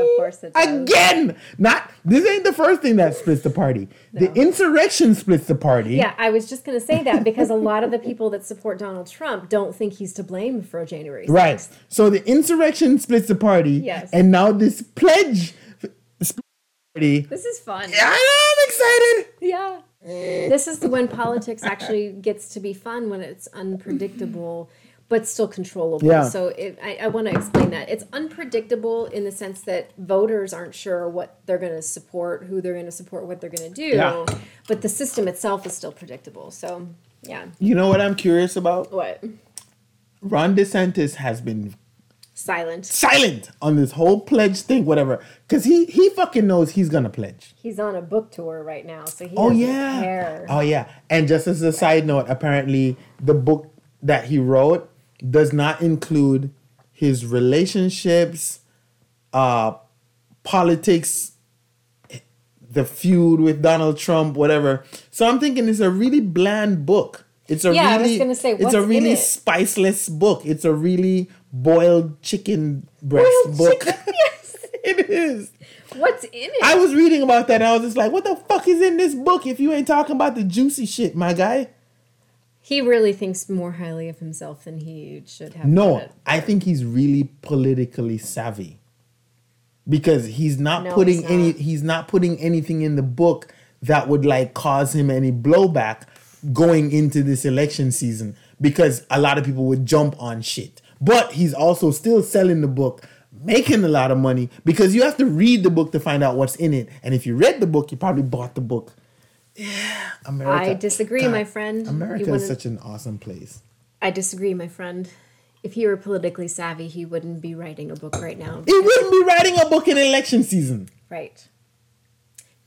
S2: Of course it does.
S1: Again, not this ain't the first thing that splits the party. The insurrection splits the party.
S2: Yeah, I was just going to say that because a lot of the people that support Donald Trump don't think he's to blame for January 6th.
S1: Right. So the insurrection splits the party.
S2: Yes.
S1: And now this pledge splits the party.
S2: This is fun.
S1: I'm excited.
S2: Yeah. This is when politics actually gets to be fun when it's unpredictable but still controllable.
S1: Yeah.
S2: So it, I, I want to explain that. It's unpredictable in the sense that voters aren't sure what they're going to support, who they're going to support, what they're going to do.
S1: Yeah.
S2: But the system itself is still predictable. So, yeah.
S1: You know what I'm curious about?
S2: What?
S1: Ron DeSantis has been
S2: Silent.
S1: silent on this whole pledge thing, whatever. Because he he fucking knows he's gonna pledge.
S2: He's on a book tour right now, so he
S1: Oh yeah.
S2: care.
S1: Oh yeah. And just as a side note, apparently the book that he wrote does not include his relationships, uh politics, the feud with Donald Trump, whatever. So I'm thinking it's a really bland book. It's a
S2: Yeah, I was
S1: really
S2: gonna say,
S1: it's a really
S2: it?
S1: spiceless book. It's a really boiled chicken breast
S2: Boiled
S1: book.
S2: chicken, yes.
S1: it is.
S2: What's in it?
S1: I was reading about that and I was just like, what the fuck is in this book if you ain't talking about the juicy shit, my guy?
S2: He really thinks more highly of himself than he should have.
S1: No,
S2: credit.
S1: I think he's really politically savvy. Because he's not
S2: No,
S1: putting
S2: he's
S1: any he's not putting anything in the book that would like cause him any blowback going into this election season because a lot of people would jump on shit. But he's also still selling the book making a lot of money because you have to read the book to find out what's in it. And if you read the book, you probably bought the book. Yeah, America.
S2: I disagree, my friend.
S1: America is such an awesome place.
S2: I disagree, my friend. If he were politically savvy, he wouldn't be writing a book right now.
S1: He wouldn't be writing a book in election season.
S2: Right.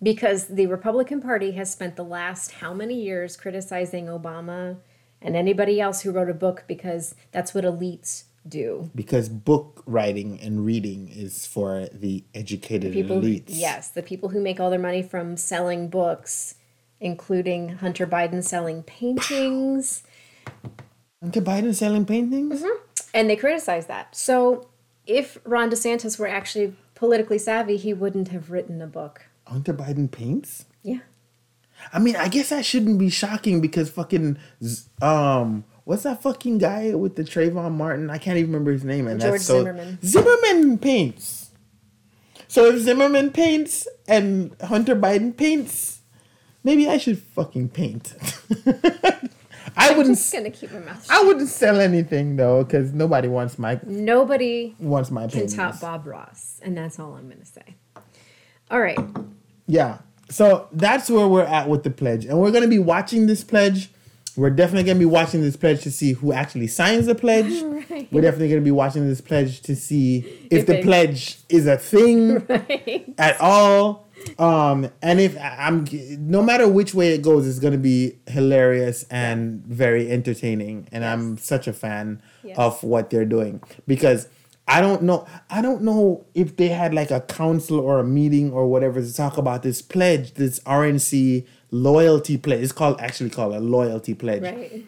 S2: Because the Republican Party has spent the last how many years criticizing Obama and anybody else who wrote a book because that's what elites do.
S1: Because book writing and reading is for the educated
S2: People,
S1: elites.
S2: yes, the people who make all their money from selling books, including Hunter Biden selling paintings,
S1: Hunter Biden selling paintings?
S2: and they criticize that. So, if Ron DeSantis were actually politically savvy, he wouldn't have written a book.
S1: Hunter Biden paints?
S2: Yeah.
S1: I mean, I guess that shouldn't be shocking because fucking um, what's that fucking guy with the Trayvon Martin? I can't even remember his name. And
S2: George
S1: that's so
S2: Zimmerman.
S1: Zimmerman paints. So if Zimmerman paints and Hunter Biden paints, maybe I should fucking paint. I
S2: I'm
S1: wouldn't.
S2: just gonna keep my mouth
S1: I wouldn't sell anything though, because nobody wants my
S2: Nobody
S1: wants my
S2: can
S1: paintings.
S2: top Bob Ross, and that's all I'm gonna say. All right.
S1: Yeah. So that's where we're at with the pledge. And we're going to be watching this pledge. We're definitely going to be watching this pledge to see who actually signs the pledge.
S2: Right.
S1: We're definitely going to be watching this pledge to see if,
S2: If
S1: the
S2: it-
S1: pledge is a thing
S2: Right.
S1: at all. Um, and if I'm no matter which way it goes, it's going to be hilarious and very entertaining. And I'm such a fan
S2: Yes.
S1: of what they're doing because I don't know. I don't know if they had like a council or a meeting or whatever to talk about this pledge, this RNC loyalty pledge. It's called actually called a loyalty pledge.
S2: Right.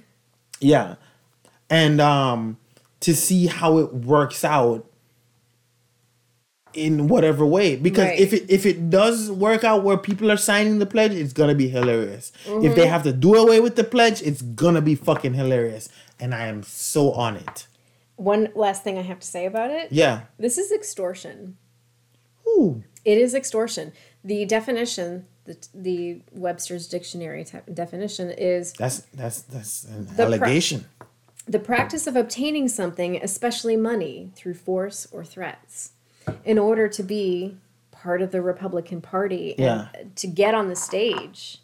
S1: Yeah. And um to see how it works out in whatever way because
S2: Right.
S1: if it if it does work out where people are signing the pledge it's gonna be hilarious if
S2: Mm-hmm.
S1: they have to do away with the pledge it's gonna be fucking hilarious and i am so on it
S2: One last thing I have to say about it.
S1: yeah
S2: This is extortion.
S1: Ooh.
S2: It is extortion. The definition, the, the Webster's dictionary type definition is
S1: that's that's that's an
S2: pro-
S1: allegation
S2: the practice of obtaining something, especially money, through force or threats, in order to be part of the Republican Party and
S1: Yeah.
S2: to get on the stage.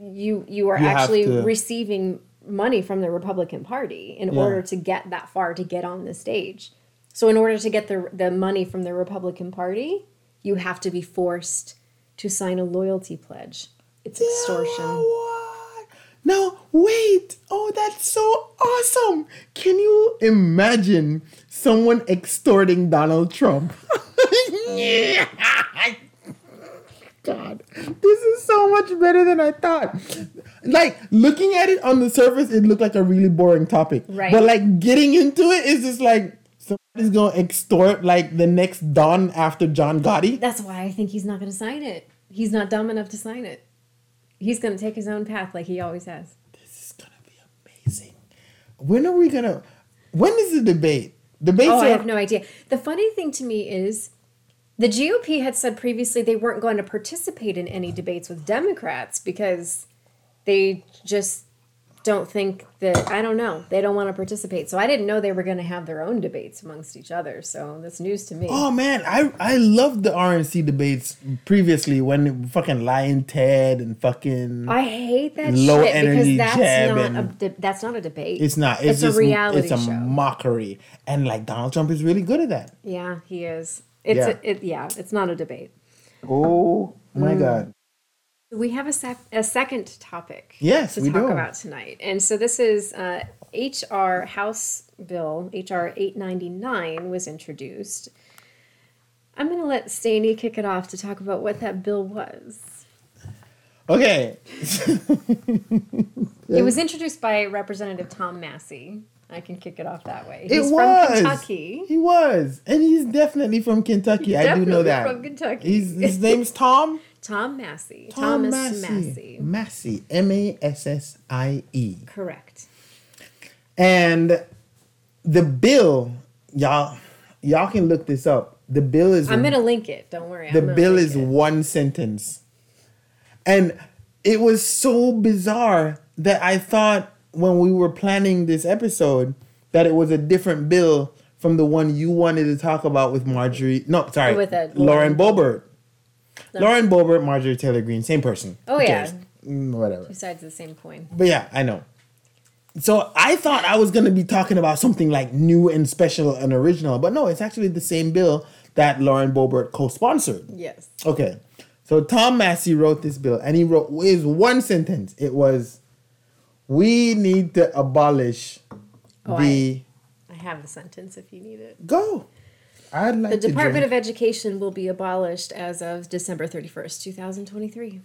S2: You you are
S1: You
S2: actually
S1: to-
S2: receiving money from the Republican Party in
S1: Yeah.
S2: order to get that far to get on the stage. So in order to get the the money from the Republican Party, you have to be forced to sign a loyalty pledge. It's extortion.
S1: Yeah, what? No, wait. Oh, that's so awesome. Can you imagine someone extorting Donald Trump? yeah. God, this is so much better than I thought. Like looking at it on the surface, it looked like a really boring topic.
S2: Right.
S1: But like getting into it is just like somebody's gonna extort like the next Don after John Gotti.
S2: That's why I think he's not going to sign it. He's not dumb enough to sign it. He's going to take his own path like he always has.
S1: This is gonna be amazing. When are we gonna? When is the debate? Debates
S2: Oh, I have no idea. The funny thing to me is the GOP had said previously they weren't going to participate in any debates with Democrats because they just don't think that, I don't know, they don't want to participate. So I didn't know they were going to have their own debates amongst each other. So that's news to me.
S1: Oh man, I I loved the RNC debates previously when fucking Lyin' Ted and fucking
S2: I hate that
S1: Low
S2: shit
S1: energy
S2: because
S1: jab
S2: that's not a de- that's not a debate.
S1: it's not it's,
S2: It's,
S1: just
S2: a reality
S1: it's a
S2: show.
S1: mockery and like Donald Trump is really good at that.
S2: Yeah, he is. It's
S1: Yeah.
S2: A, it, yeah, it's not a debate.
S1: Oh my mm. god.
S2: We have a, sec- a second topic
S1: Yes,
S2: to
S1: we
S2: talk
S1: do.
S2: about tonight. And so this is uh, HR House Bill, HR 899 was introduced. I'm going to let Staney kick it off to talk about what that bill was.
S1: Okay.
S2: It was introduced by Representative Tom Massie. I can kick it off that way.
S1: It was.
S2: from Kentucky.
S1: He was. And he's definitely from Kentucky. I do know that.
S2: from Kentucky.
S1: He's, his name's Tom.
S2: Tom Massie.
S1: Tom
S2: Thomas Massie.
S1: Massie. M A S S I E.
S2: Correct.
S1: And the bill, y'all, y'all can look this up. The bill is
S2: I'm to link it. Don't worry.
S1: The bill is
S2: it.
S1: one sentence, and it was so bizarre that I thought when we were planning this episode that it was a different bill from the one you wanted to talk about with Marjorie. No, sorry,
S2: With,
S1: Lauren
S2: Lauren. No.
S1: Lauren Boebert, Marjorie Taylor Greene, same person.
S2: Oh,
S1: Who
S2: yeah.
S1: Mm, whatever.
S2: Two sides of the same coin.
S1: But yeah, I know. So I thought I was gonna be talking about something like new and special and original, but no, it's actually the same bill that Lauren Boebert co-sponsored.
S2: Yes.
S1: Okay, so Tom Massie wrote this bill, and he wrote is one sentence. It was, "We need to abolish
S2: Oh,
S1: the
S2: I have the sentence if you need it.
S1: go." I'd like
S2: The Department of Education will be abolished as of December 31st, 2023.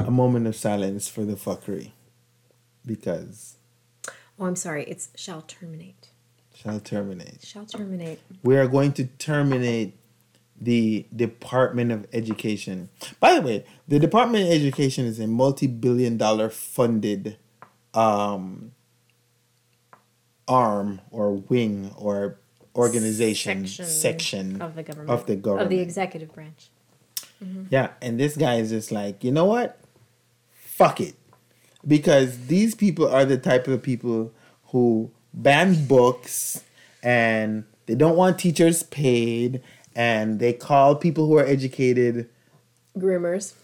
S1: a moment of silence for the fuckery, because
S2: Oh, I'm sorry. It's shall terminate.
S1: shall terminate.
S2: Shall terminate.
S1: we are going to terminate the Department of Education. By the way, the Department of Education is a multi-billion dollar funded um, arm or wing or organization section,
S2: of the government.
S1: of the government Of
S2: the executive branch. Mm-hmm.
S1: Yeah, and this guy is just like, you know what? Fuck it. Because these people are the type of people who ban books and they don't want teachers paid and they call people who are educated
S2: Groomers.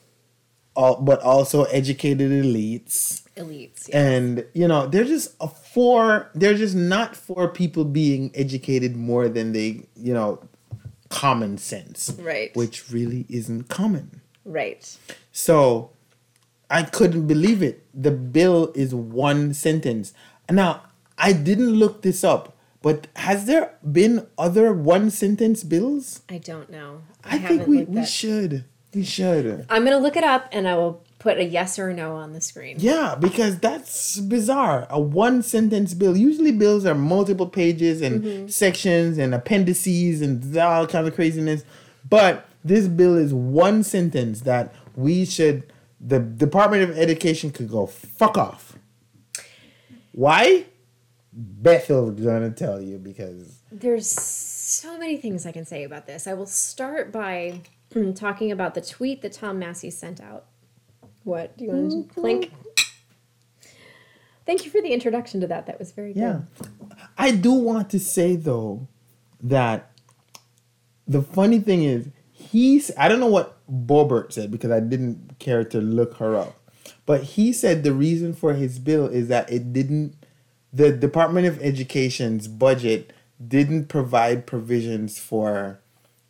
S1: all, but also educated elites
S2: Elites. Yeah.
S1: and you know they're just a for they're just not for people being educated more than they you know common sense
S2: Right.
S1: which really isn't common
S2: Right.
S1: so I couldn't believe it. The bill is one sentence. Now, I didn't look this up, but has there been other one sentence bills?
S2: I don't know.
S1: I, think we, we should. We should.
S2: I'm going to look it up and I will put a yes or no on the screen.
S1: Yeah, because that's bizarre. A one sentence bill. Usually bills are multiple pages and mm-hmm. sections and appendices and all kinds of craziness. But this bill is one sentence that we should the Department of Education could go fuck off. Why? Bethel's gonna tell you because
S2: There's so many things I can say about this. I will start by talking about the tweet that Tom Massie sent out. What? Do you want to mm-hmm. clink? Thank you for the introduction to that. That was very good.
S1: Yeah. I do want to say though that the funny thing is he's I don't know what Boebert said because I didn't care to look her up. But he said the reason for his bill is that it didn't the Department of Education's budget didn't provide provisions for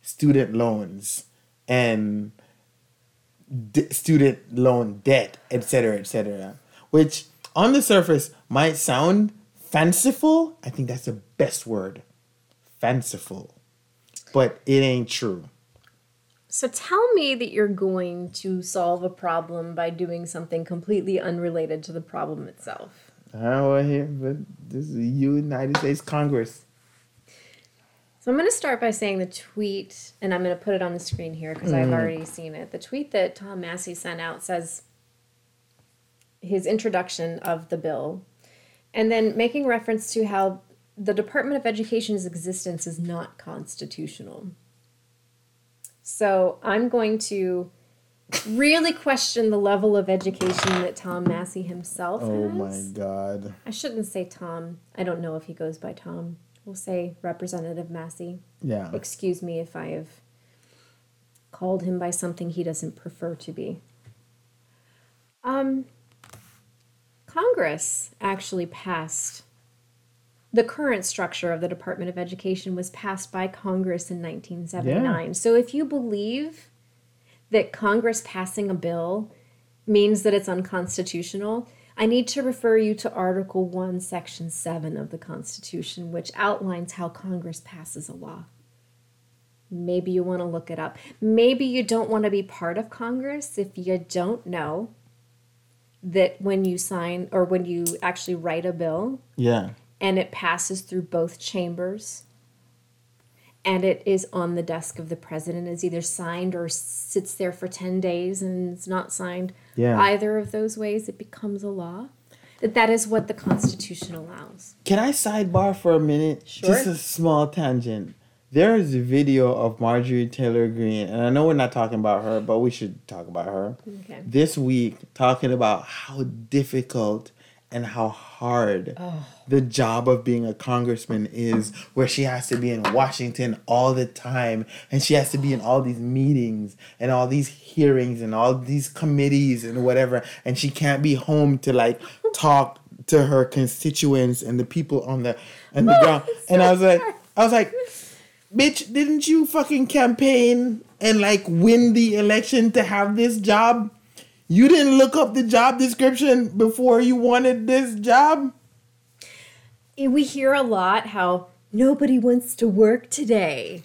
S1: student loans and d- student loan debt, etc., etc., which on the surface might sound fanciful. I think that's the best word, fanciful, but it ain't true.
S2: So tell me that you're going to solve a problem by doing something completely unrelated to the problem itself.
S1: Oh, well, here, but this is the United States Congress.
S2: So I'm going to start by saying the tweet, and I'm going to put it on the screen here because I've mm-hmm. already seen it. The tweet that Tom Massie sent out says his introduction of the bill, and then making reference to how the Department of Education's existence is not constitutional. So I'm going to really question the level of education that Tom Massie himself
S1: Oh
S2: has.
S1: my God.
S2: I shouldn't say Tom. I don't know if he goes by Tom. We'll say Representative Massie.
S1: Yeah.
S2: Excuse me if I have called him by something he doesn't prefer to be. Um, Congress actually passed the current structure of the Department of Education was passed by Congress in 1979. So if you believe that Congress passing a bill means that it's unconstitutional, I need to refer you to Article 1, Section 7 of the Constitution, which outlines how Congress passes a law. Maybe you want to look it up. Maybe you don't want to be part of Congress if you don't know that when you sign or when you actually write a bill
S1: Yeah.
S2: and it passes through both chambers and it is on the desk of the president is either signed or sits there for 10 days and it's not signed
S1: Yeah.
S2: either of those ways it becomes a law that that is what the constitution allows
S1: Can I sidebar for a minute?
S2: Sure.
S1: Just a small tangent. There is a video of Marjorie Taylor Greene, and I know we're not talking about her, but we should talk about her.
S2: okay
S1: This week, talking about how difficult and how hard the job of being a congressman is where she has to be in Washington all the time and she has to be in all these meetings and all these hearings and all these committees and whatever and she can't be home to like talk to her constituents and the people on the on the ground. and I was like I was like bitch didn't you fucking campaign and like win the election to have this job you didn't look up the job description before you wanted this job?
S2: We hear a lot how nobody wants to work today.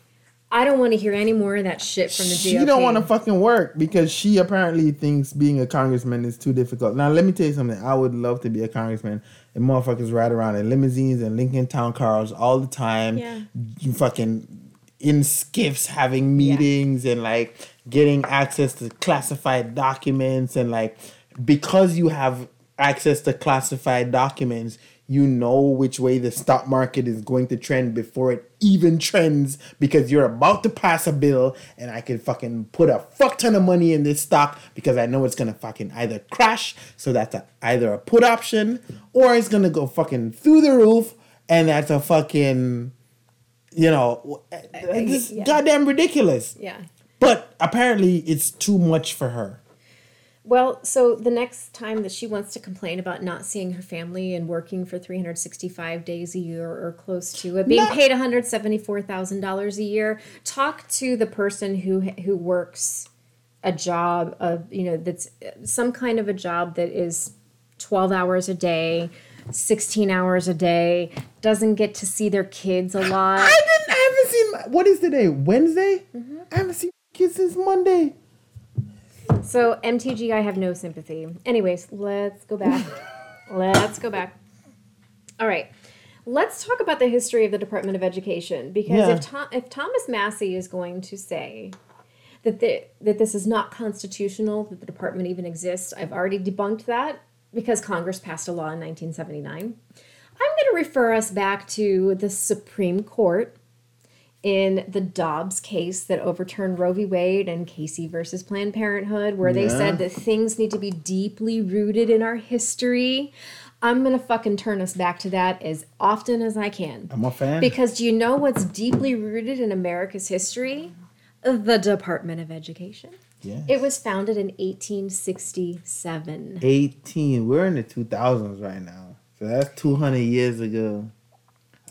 S2: I don't want to hear any more of that shit from the GOP.
S1: She don't want to fucking work because she apparently thinks being a congressman is too difficult. Now let me tell you something. I would love to be a congressman. And motherfuckers ride around in limousines and Lincoln Town cars all the time.
S2: Yeah.
S1: You fucking in SCIFs having meetings and like getting access to classified documents and like because you have access to classified documents you know which way the stock market is going to trend before it even trends because you're about to pass a bill and I can fucking put a fuck ton of money in this stock because I know it's gonna fucking either crash, so that's a, either a put option or it's gonna go fucking through the roof and that's a fucking, you know, uh, it's
S2: yeah.
S1: goddamn ridiculous.
S2: Yeah.
S1: But apparently it's too much for her.
S2: Well, so the next time that she wants to complain about not seeing her family and working for 365 days a year or close to it, being paid $174,000 a year, talk to the person who who works a job of, you know, that's some kind of a job that is 12 hours a day, 16 hours a day, doesn't get to see their kids a lot.
S1: I didn't. I haven't seen. My, what is today? Wednesday.
S2: Mm-hmm.
S1: I haven't seen kids since Monday.
S2: So MTG, I have no sympathy. Anyways, let's go back. let's go back. All right. Let's talk about the history of the Department of Education because
S1: Yeah.
S2: if Tom, if Thomas Massie is going to say that the, that this is not constitutional that the department even exists, I've already debunked that because Congress passed a law in 1979. I'm going to refer us back to the Supreme Court in the Dobbs case that overturned Roe v. Wade and Casey versus Planned Parenthood, where they
S1: Yeah.
S2: said that things need to be deeply rooted in our history. I'm gonna fucking turn us back to that as often as I can.
S1: I'm a fan.
S2: Because do you know what's deeply rooted in America's history? The Department of Education.
S1: Yeah.
S2: It was founded in 1867.
S1: 18. We're in the 2000s right now. So that's 200 years ago.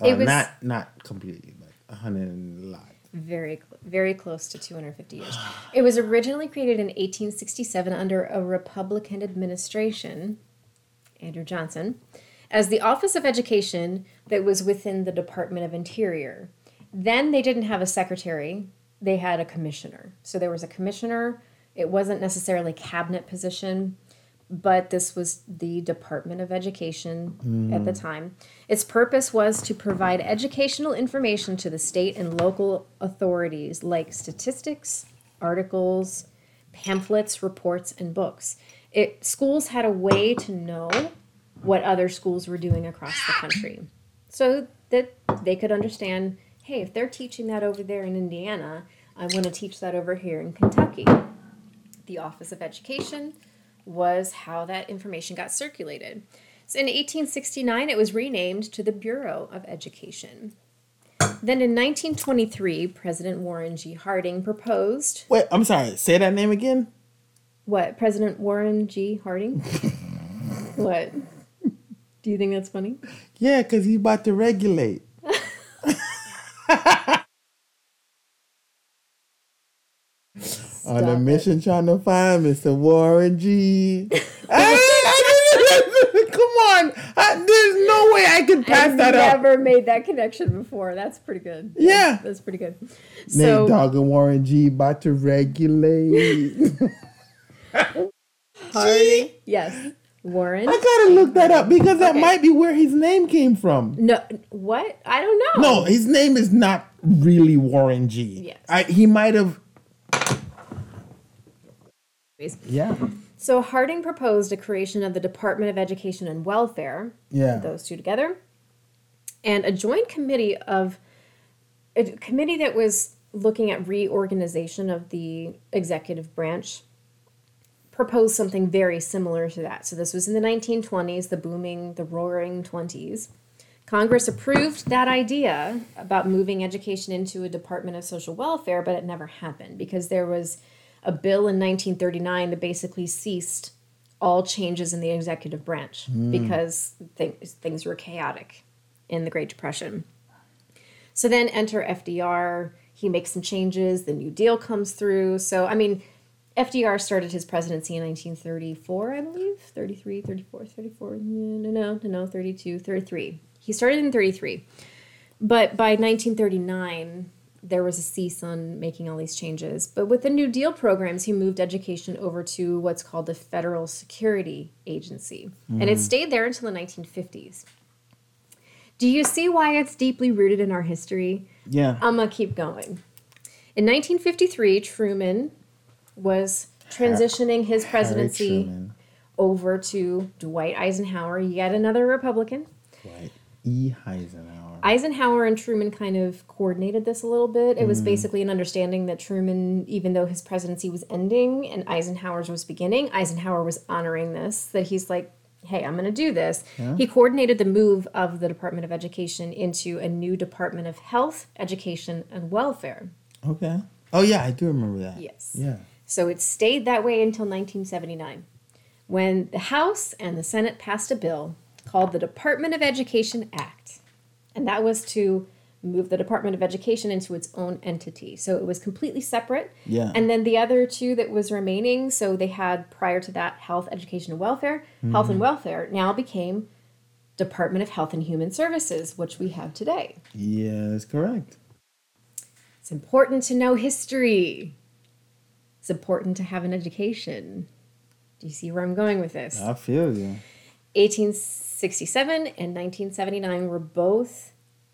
S1: Uh,
S2: It was-
S1: not not completely, but 100 and a lot.
S2: very very close to 250 years. It was originally created in 1867 under a Republican administration, Andrew Johnson, as the Office of Education that was within the Department of Interior. Then they didn't have a secretary, they had a commissioner. So there was a commissioner. It wasn't necessarily cabinet position, but this was the Department of Education at the mm. time. Its purpose was to provide educational information to the state and local authorities like statistics, articles, pamphlets, reports, and books. It schools had a way to know what other schools were doing across the country. So that they could understand, hey, if they're teaching that over there in Indiana, I want to teach that over here in Kentucky. The Office of Education was how that information got circulated. So in 1869, it was renamed to the Bureau of Education. Then in 1923, President Warren G. Harding proposed
S1: Wait, I'm sorry. Say that name again.
S2: what? President Warren G. Harding? what? Do you think that's funny?
S1: Yeah, because he's about to regulate. On a
S2: Stop it.
S1: Mission trying to find Mr. Warren G. Come on. I, there's no way I could pass that up.
S2: I've
S1: that up.
S2: never made that connection before. That's pretty good.
S1: Yeah.
S2: That's pretty good.
S1: Nate
S2: So
S1: Dogg and Warren G about to regulate.
S2: Harding, yes, Warren.
S1: I gotta look that up because that
S2: Okay.
S1: might be where his name came from.
S2: No, what? I don't know.
S1: No, his name is not really Warren G.
S2: Yes.
S1: I, he might have. Yeah.
S2: So Harding proposed a creation of the Department of Education and Welfare,
S1: Yeah.
S2: those two together, and a joint committee of a committee that was looking at reorganization of the executive branch proposed something very similar to that. So this was in the 1920s, the booming, the roaring 20s. Congress approved that idea about moving education into a Department of Social Welfare, but it never happened because there was a bill in 1939 that basically ceased all changes in the executive branch hmm. because th- things were chaotic in the Great Depression. So then enter FDR. He makes some changes. The New Deal comes through. So, I mean, FDR started his presidency in 1934, I believe. 33, 34, 34. No, no, no, no, 32, 33. He started in 33. But by 1939, there was a cease on making all these changes. But with the New Deal programs, he moved education over to what's called the Federal Security Agency. And it mm. stayed there until the 1950s. Do you see why it's deeply rooted in our history?
S1: Yeah.
S2: I'm going to keep going. In 1953, Truman was transitioning his presidency over to Dwight Eisenhower, yet another Republican.
S1: Right. E. Eisenhower.
S2: Eisenhower and Truman kind of coordinated this a little bit. It was mm. basically an understanding that Truman, even though his presidency was ending and Eisenhower's was beginning, Eisenhower was honoring this, that he's like, hey, I'm going to do this. He coordinated the move of the Department of Education into a new Department of Health, Education, and Welfare.
S1: Okay. Oh yeah, I do remember that.
S2: Yes.
S1: Yeah.
S2: So it stayed that way until 1979, when the House and the Senate passed a bill called the Department of Education Act. And that was to move the Department of Education into its own entity. So it was completely separate.
S1: Yeah.
S2: And then the other two that was remaining, so they had prior to that Health, Education, and Welfare. Mm-hmm. Health and Welfare now became Department of Health and Human Services, which we have today.
S1: Yeah, that's correct.
S2: It's important to know history. It's important to have an education. Do you see where I'm going with this?
S1: I feel you.
S2: 1867 and 1979 were both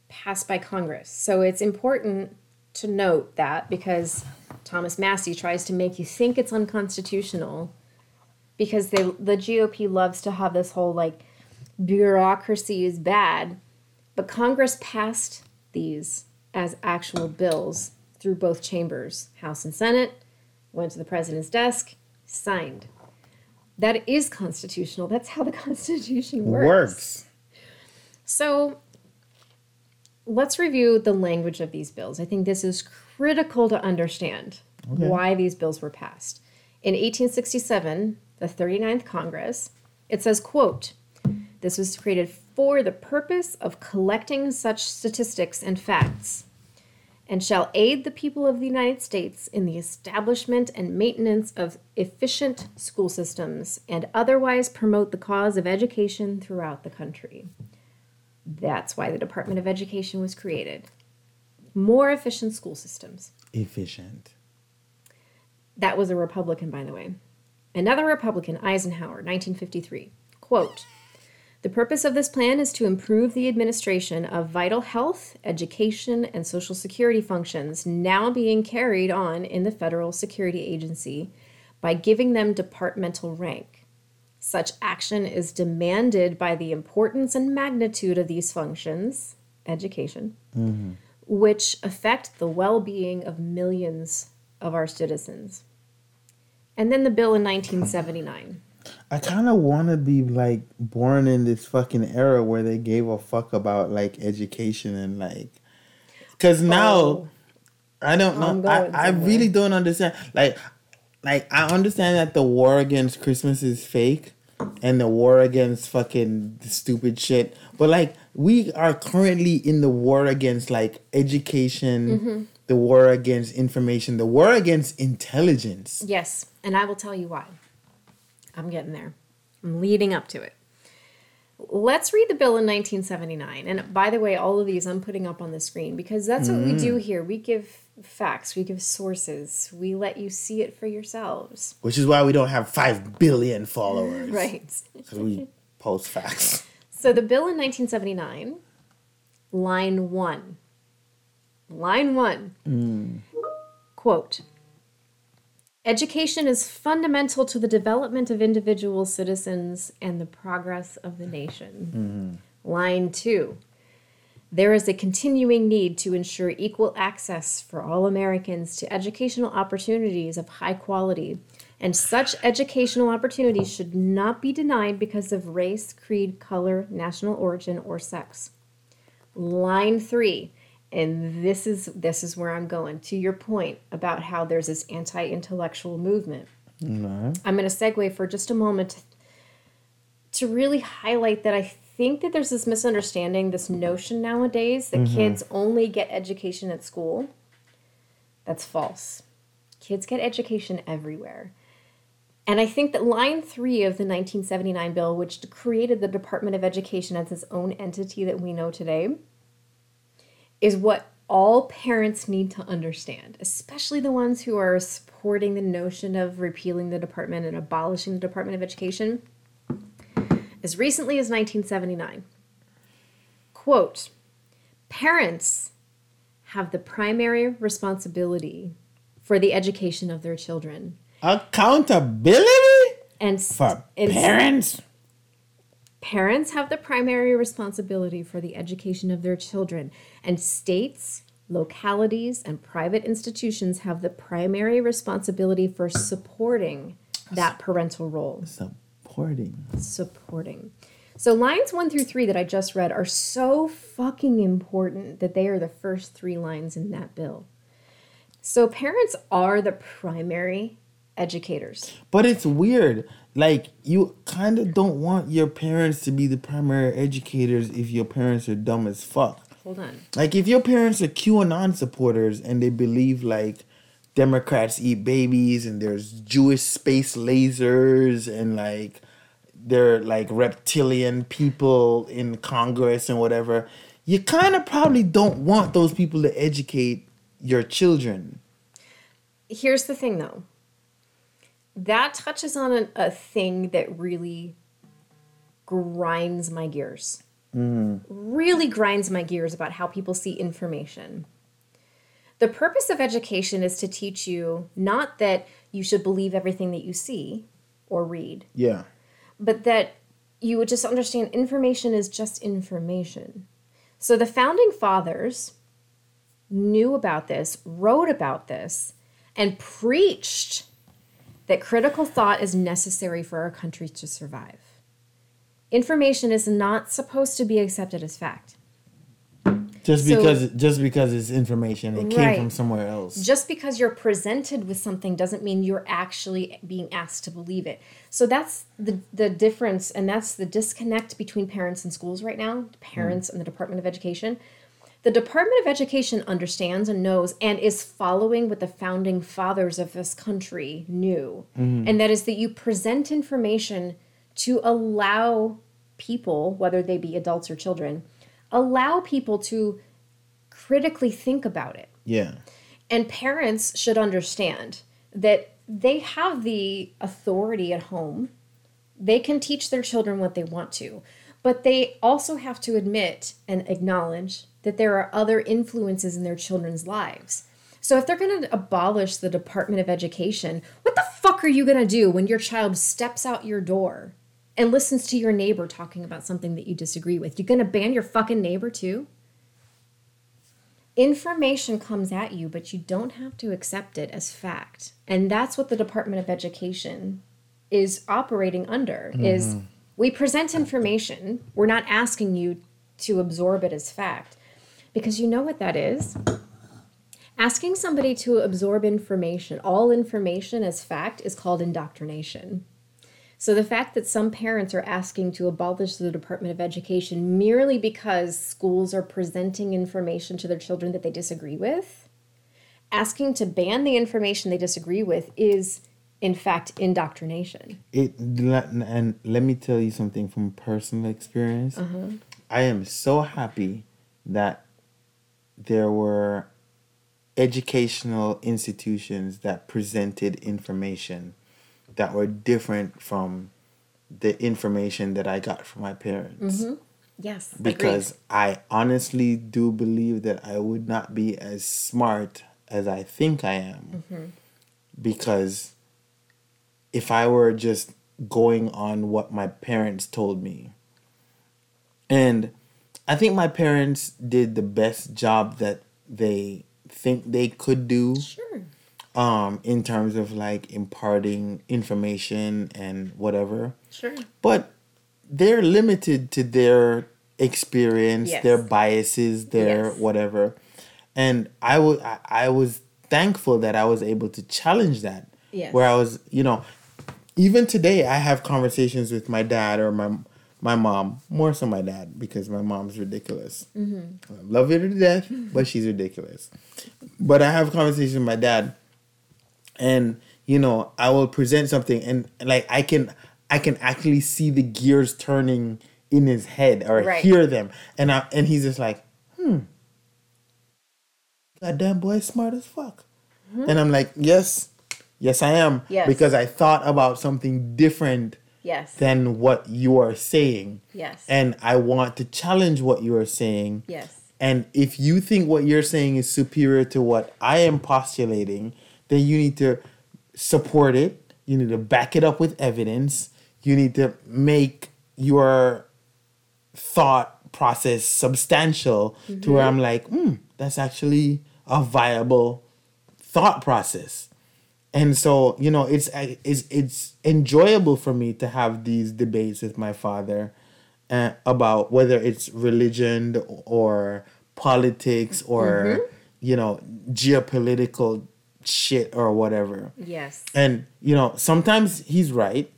S2: passed by Congress. So it's important to note that because Thomas Massie tries to make you think it's unconstitutional because they, the GOP loves to have this whole like bureaucracy is bad, but Congress passed these as actual bills through both chambers, House and Senate, went to the president's desk, signed. That is constitutional. That's how the Constitution works.
S1: Works.
S2: So let's review the language of these bills. I think this is critical to understand
S1: Okay.
S2: why these bills were passed. In 1867, the 39th Congress, it says, quote, this was created for the purpose of collecting such statistics and facts and shall aid the people of the United States in the establishment and maintenance of efficient school systems and otherwise promote the cause of education throughout the country. That's why the Department of Education was created. More efficient school systems.
S1: Efficient.
S2: That was a Republican, by the way. Another Republican, Eisenhower, 1953. Quote The purpose of this plan is to improve the administration of vital health, education, and social security functions now being carried on in the Federal Security Agency by giving them departmental rank. Such action is demanded by the importance and magnitude of these functions, education, which affect the well being of millions of our citizens. And then the bill in 1979.
S1: I kind of want to be like born in this fucking era where they gave a fuck about like education and like, cause now
S2: Oh.
S1: I don't know. I, I really don't understand. Like, like I understand that the war against Christmas is fake, and the war against fucking stupid shit. But like, we are currently in the war against like education,
S2: Mm-hmm.
S1: the war against information, the war against intelligence.
S2: Yes, and I will tell you why. I'm getting there. I'm leading up to it. Let's read the bill in 1979. And by the way, all of these I'm putting up on the screen because that's what we do mm. here. We give facts, we give sources, we let you see it for yourselves.
S1: Which is why we don't have five billion followers.
S2: Right.
S1: Because we post facts.
S2: So the bill in 1979, line one. Line one. Mm. Quote Education is fundamental to the development of individual citizens and the progress of the nation. Mm-hmm. Line two. There is a continuing need to ensure equal access for all Americans to educational opportunities of high quality and such educational opportunities should not be denied because of race, creed, color, national origin, or sex. Line three, and this is this is where I'm going to your point about how there's this anti-intellectual movement. I'm going to segue for just a moment to, to really highlight that I think that there's this misunderstanding, this notion nowadays that mm-hmm. kids only get education at school. That's false. Kids get education everywhere. And I think that line three of the 1979 bill, which created the Department of Education as its own entity that we know today, is what all parents need to understand, especially the ones who are supporting the notion of repealing the department and abolishing the Department of Education. As recently as 1979, quote, parents have the primary responsibility for the education of their children.
S1: Accountability
S2: And, s-
S1: for parents.
S2: Parents have the primary responsibility for the education of their children, and states, localities, and private institutions have the primary responsibility for supporting that parental role.
S1: Supporting.
S2: Supporting. So, lines one through three that I just read are so fucking important that they are the first three lines in that bill. So, parents are the primary educators.
S1: But it's weird. Like you kind of don't want your parents to be the primary educators if your parents are dumb as fuck.
S2: Hold on.
S1: Like if your parents are QAnon supporters and they believe like Democrats eat babies and there's Jewish space lasers and like they're like reptilian people in Congress and whatever, you kind of probably don't want those people to educate your children.
S2: here's the thing though that touches on a, a thing that really grinds my gears mm. really grinds my gears about how people see information the purpose of education is to teach you not that you should believe everything that you see or read
S1: Yeah.
S2: but that you would just understand information is just information. So the founding fathers knew about this, wrote about this, and preached that critical thought is necessary for our country to survive. Information is not supposed to be accepted as fact.
S1: Just
S2: So-
S1: because just because it's information, it came
S2: Right.
S1: from somewhere else.
S2: just because you're presented with something doesn't mean you're actually being asked to believe it. So that's the the difference and that's the disconnect between parents and schools right now, parents mm. and the Department of Education. The Department of Education understands and knows and is following what the founding fathers of this country knew. Mm-hmm. And that is that you present information to allow people, whether they be adults or children, allow people to critically think about it.
S1: Yeah.
S2: And parents should understand that they have the authority at home. They can teach their children what they want to, but they also have to admit and acknowledge that there are other influences in their children's lives. So if they're going to abolish the Department of Education, what the fuck are you going to do when your child steps out your door and listens to your neighbor talking about something that you disagree with? You're going to ban your fucking neighbor too? information comes at you, but you don't have to accept it as fact. And that's what the Department of Education is operating under is mm-hmm. we present information, we're not asking you to absorb it as fact. Because you know what that is? Asking somebody to absorb information, all information as fact is called indoctrination. So the fact that some parents are asking to abolish the Department of Education merely because schools are presenting information to their children that they disagree with, asking to ban the information they disagree with is in fact indoctrination.
S1: It and let me tell you something from personal experience. Uh-huh. I am so happy that there were educational institutions that presented information that were different from the information that I got from my parents. Mm-hmm.
S2: Yes,
S1: Because I honestly do believe that I would not be as smart as I think I am. Mm-hmm. Because if I were just going on what my parents told me, and I think my parents did the best job that they think they could do.
S2: Sure.
S1: um, in terms of like imparting information and whatever.
S2: Sure.
S1: But they're limited to their experience,
S2: Yes.
S1: their biases, their
S2: Yes.
S1: whatever. And I wa- I I was thankful that I was able to challenge that.
S2: Yes.
S1: Where I was, you know, even today I have conversations with my dad or my my mom, more so my dad, because my mom's ridiculous.
S2: Mm-hmm.
S1: I love her to death, but she's ridiculous. But I have conversations with my dad, and you know, I will present something, and like I can, I can actually see the gears turning in his head or
S2: Right.
S1: hear them, and I and he's just like, hmm, goddamn boy, smart as fuck, and I'm like, yes, yes, I am,
S2: Mm-hmm. Yes.
S1: because I thought about something different
S2: Yes.
S1: than what you are saying.
S2: yes.
S1: And I want to challenge what you are saying.
S2: yes.
S1: And if you think what you're saying is superior to what I am postulating, then you need to support it. You need to back it up with evidence. You need to make your thought process substantial to where I'm like, hmm, that's actually a viable thought process. And so, you know, it's it's it's enjoyable for me to have these debates with my father uh, about whether it's religion or politics or you know geopolitical shit or whatever.
S2: Yes.
S1: And you know, sometimes he's right.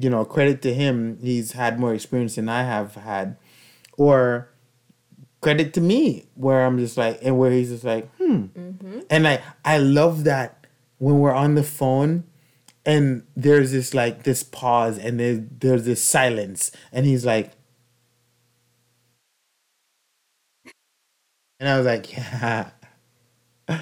S1: You know, credit to him, he's had more experience than I have had. Or credit to me, where I'm just like, and where he's just like, hmm. And I, I love that when we're on the phone and there's this like this pause and there's, there's this silence and he's like, and I was like, yeah,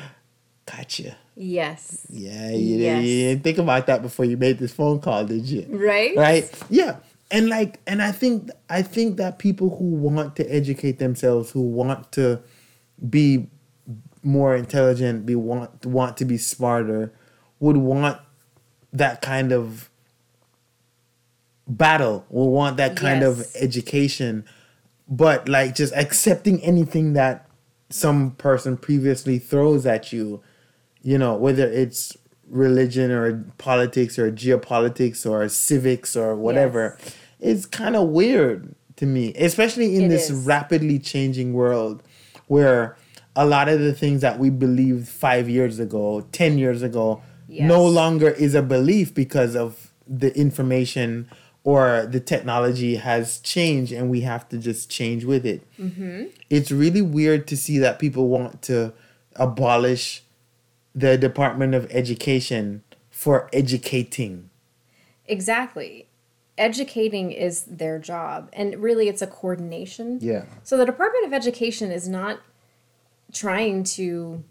S1: gotcha.
S2: Yes.
S1: Yeah, you,
S2: Yes.
S1: didn't, you didn't think about that before you made this phone call, did you?
S2: Right?
S1: Right? Yeah. And like and I think I think that people who want to educate themselves, who want to be more intelligent, be want want to be smarter, would want that kind of battle, would want that kind of education. But like just accepting anything that some person previously throws at you, you know, whether it's religion or politics or geopolitics or civics or whatever, it's kind of weird to me, especially in
S2: It
S1: this
S2: is.
S1: rapidly changing world where a lot of the things that we believed five years ago, 10 years ago, no longer is a belief because of the information or the technology has changed and we have to just change with it. Mm-hmm. It's really weird to see that people want to abolish the Department of Education for educating.
S2: Exactly. Educating is their job, and really it's a coordination.
S1: Yeah.
S2: So the Department of Education is not trying to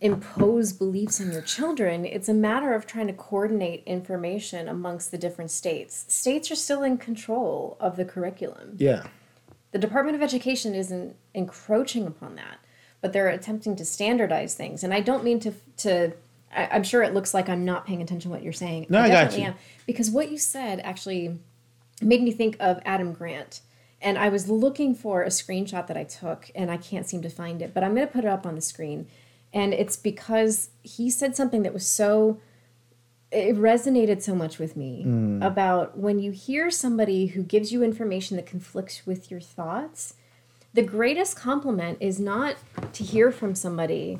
S2: impose beliefs on your children. It's a matter of trying to coordinate information amongst the different states. States are still in control of the curriculum.
S1: Yeah.
S2: The Department of Education isn't encroaching upon that, but they're attempting to standardize things. And I don't mean to to. I, I'm sure it looks like I'm not paying attention to what you're saying.
S1: No, I got
S2: definitely
S1: you.
S2: am because what you said actually made me think of Adam Grant. And I was looking for a screenshot that I took, and I can't seem to find it. But I'm going to put it up on the screen, and it's because he said something that was so it resonated so much with me about when you hear somebody who gives you information that conflicts with your thoughts the greatest compliment is not to hear from somebody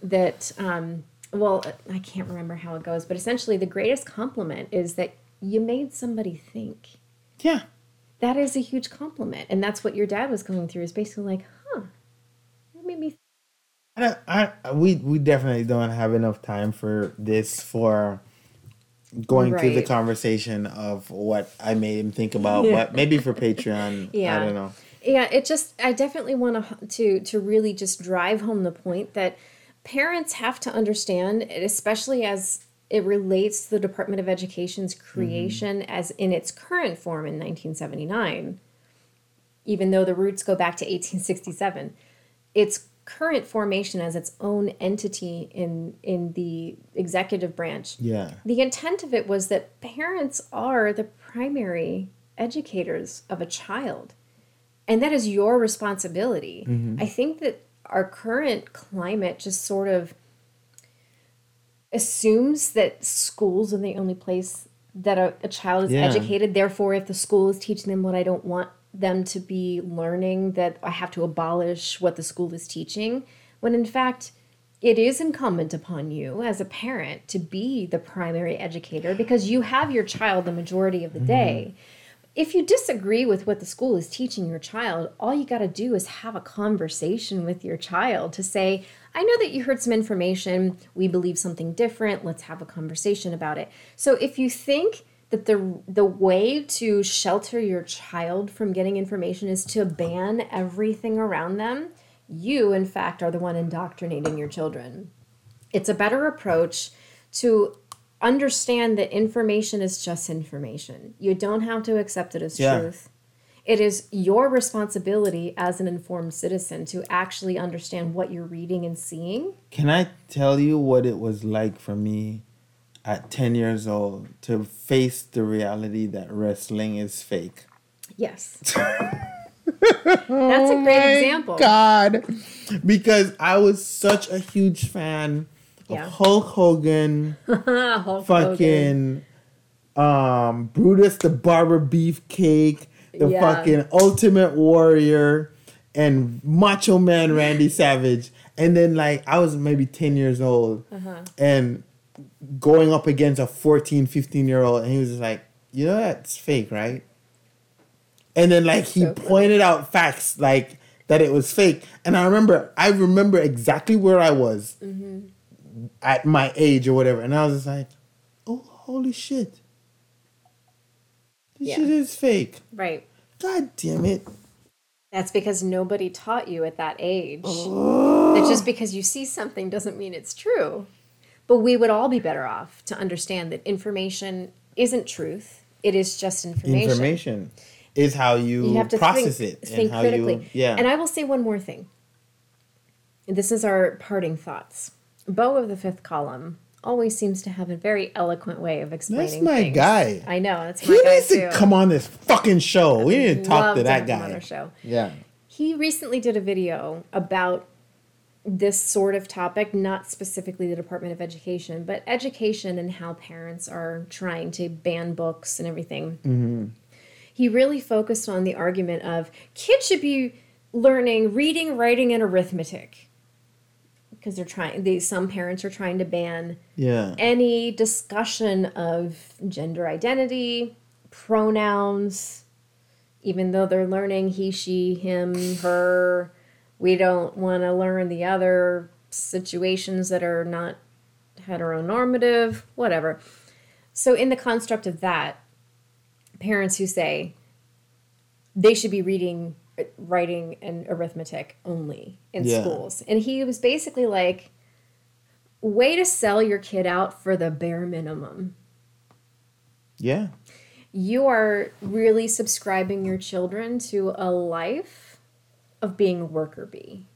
S2: that um, well i can't remember how it goes but essentially the greatest compliment is that you made somebody think
S1: Yeah.
S2: That is a huge compliment and that's what your dad was going through is basically like huh that made me
S1: I, I, I- we we definitely don't have enough time for this for going through the conversation of what I made him think about.
S2: Yeah.
S1: But maybe for Patreon,
S2: Yeah.
S1: I don't know.
S2: Yeah, it just I definitely want to to really just drive home the point that parents have to understand, especially as it relates to the Department of Education's mm-hmm. creation as in its current form in 1979, even though the roots go back to 1867. Its current formation as its own entity in in the executive branch
S1: Yeah.
S2: the intent of it was that parents are the primary educators of a child and that is your responsibility mm-hmm. i think that our current climate just sort of assumes that schools are the only place that a, a child is
S1: Yeah.
S2: educated. Therefore, if the school is teaching them what I don't want them to be learning, that I have to abolish what the school is teaching. When in fact, it is incumbent upon you as a parent to be the primary educator because you have your child the majority of the mm-hmm. day. If you disagree with what the school is teaching your child, all you got to do is have a conversation with your child to say, I know that you heard some information. We believe something different. Let's have a conversation about it. So if you think that the the way to shelter your child from getting information is to ban everything around them, you in fact are the one indoctrinating your children. It's a better approach to understand that information is just information. You don't have to accept it as
S1: Yeah.
S2: truth. It is your responsibility as an informed citizen to actually understand what you're reading and seeing.
S1: Can I tell you what it was like for me at 10 years old to face the reality that wrestling is fake?
S2: Yes. That's a great example.
S1: Oh God. Because I was such a huge fan
S2: Yeah.
S1: of Hulk Hogan,
S2: Hulk Hogan.
S1: fucking um Brutus the Barber Beefcake, the
S2: Yeah.
S1: fucking Ultimate Warrior, and Macho Man Randy Savage. And then like I was maybe 10 years old
S2: Uh-huh.
S1: and going up against a 14, 15 year old, and he was just like, you know that's fake, right? And then like he
S2: So funny.
S1: pointed out facts like that it was fake. And I remember I remember exactly where I was
S2: Mm-hmm.
S1: at my age or whatever. And I was just like, oh holy shit. This
S2: Yeah.
S1: shit is fake.
S2: Right.
S1: God damn it.
S2: That's because nobody taught you at that age. That just because you see something doesn't mean it's true. But we would all be better off to understand that information isn't truth. It is just information.
S1: Information is how you,
S2: You have to
S1: process
S2: think,
S1: it
S2: think
S1: and how
S2: critically.
S1: you yeah.
S2: And I will say one more thing. This is our parting thoughts. Beau of the fifth column always seems to have a very eloquent way of explaining.
S1: my
S2: things.
S1: guy.
S2: I know that's
S1: he
S2: my guy
S1: needs
S2: too.
S1: to come on this fucking show. We need to talk to that
S2: him on
S1: guy.
S2: our show.
S1: Yeah.
S2: He recently did a video about this sort of topic, not specifically the Department of Education, but education and how parents are trying to ban books and everything. Mm-hmm. He really focused on the argument of kids should be learning reading, writing, and arithmetic because they're trying. They, some parents are trying to ban
S1: Yeah.
S2: any discussion of gender identity, pronouns, even though they're learning he, she, him, her, we don't want to learn the other situations that are not heteronormative, whatever. So, in the construct of that, parents who say they should be reading, writing, and arithmetic only in
S1: Yeah.
S2: schools. And he was basically like, way to sell your kid out for the bare minimum.
S1: Yeah.
S2: You are really subscribing your children to a life of being a worker bee.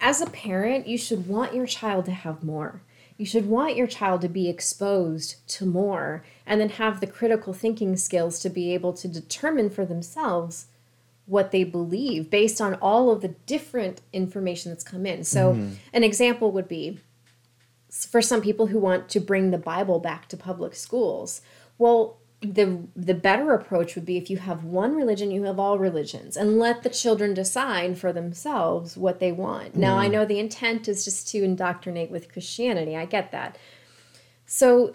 S2: As a parent, you should want your child to have more. You should want your child to be exposed to more and then have the critical thinking skills to be able to determine for themselves what they believe based on all of the different information that's come in. So, mm-hmm. an example would be for some people who want to bring the Bible back to public schools. Well, the the better approach would be if you have one religion, you have all religions, and let the children decide for themselves what they want. Now, I mm-hmm. know the intent is just to indoctrinate with Christianity. I get that. So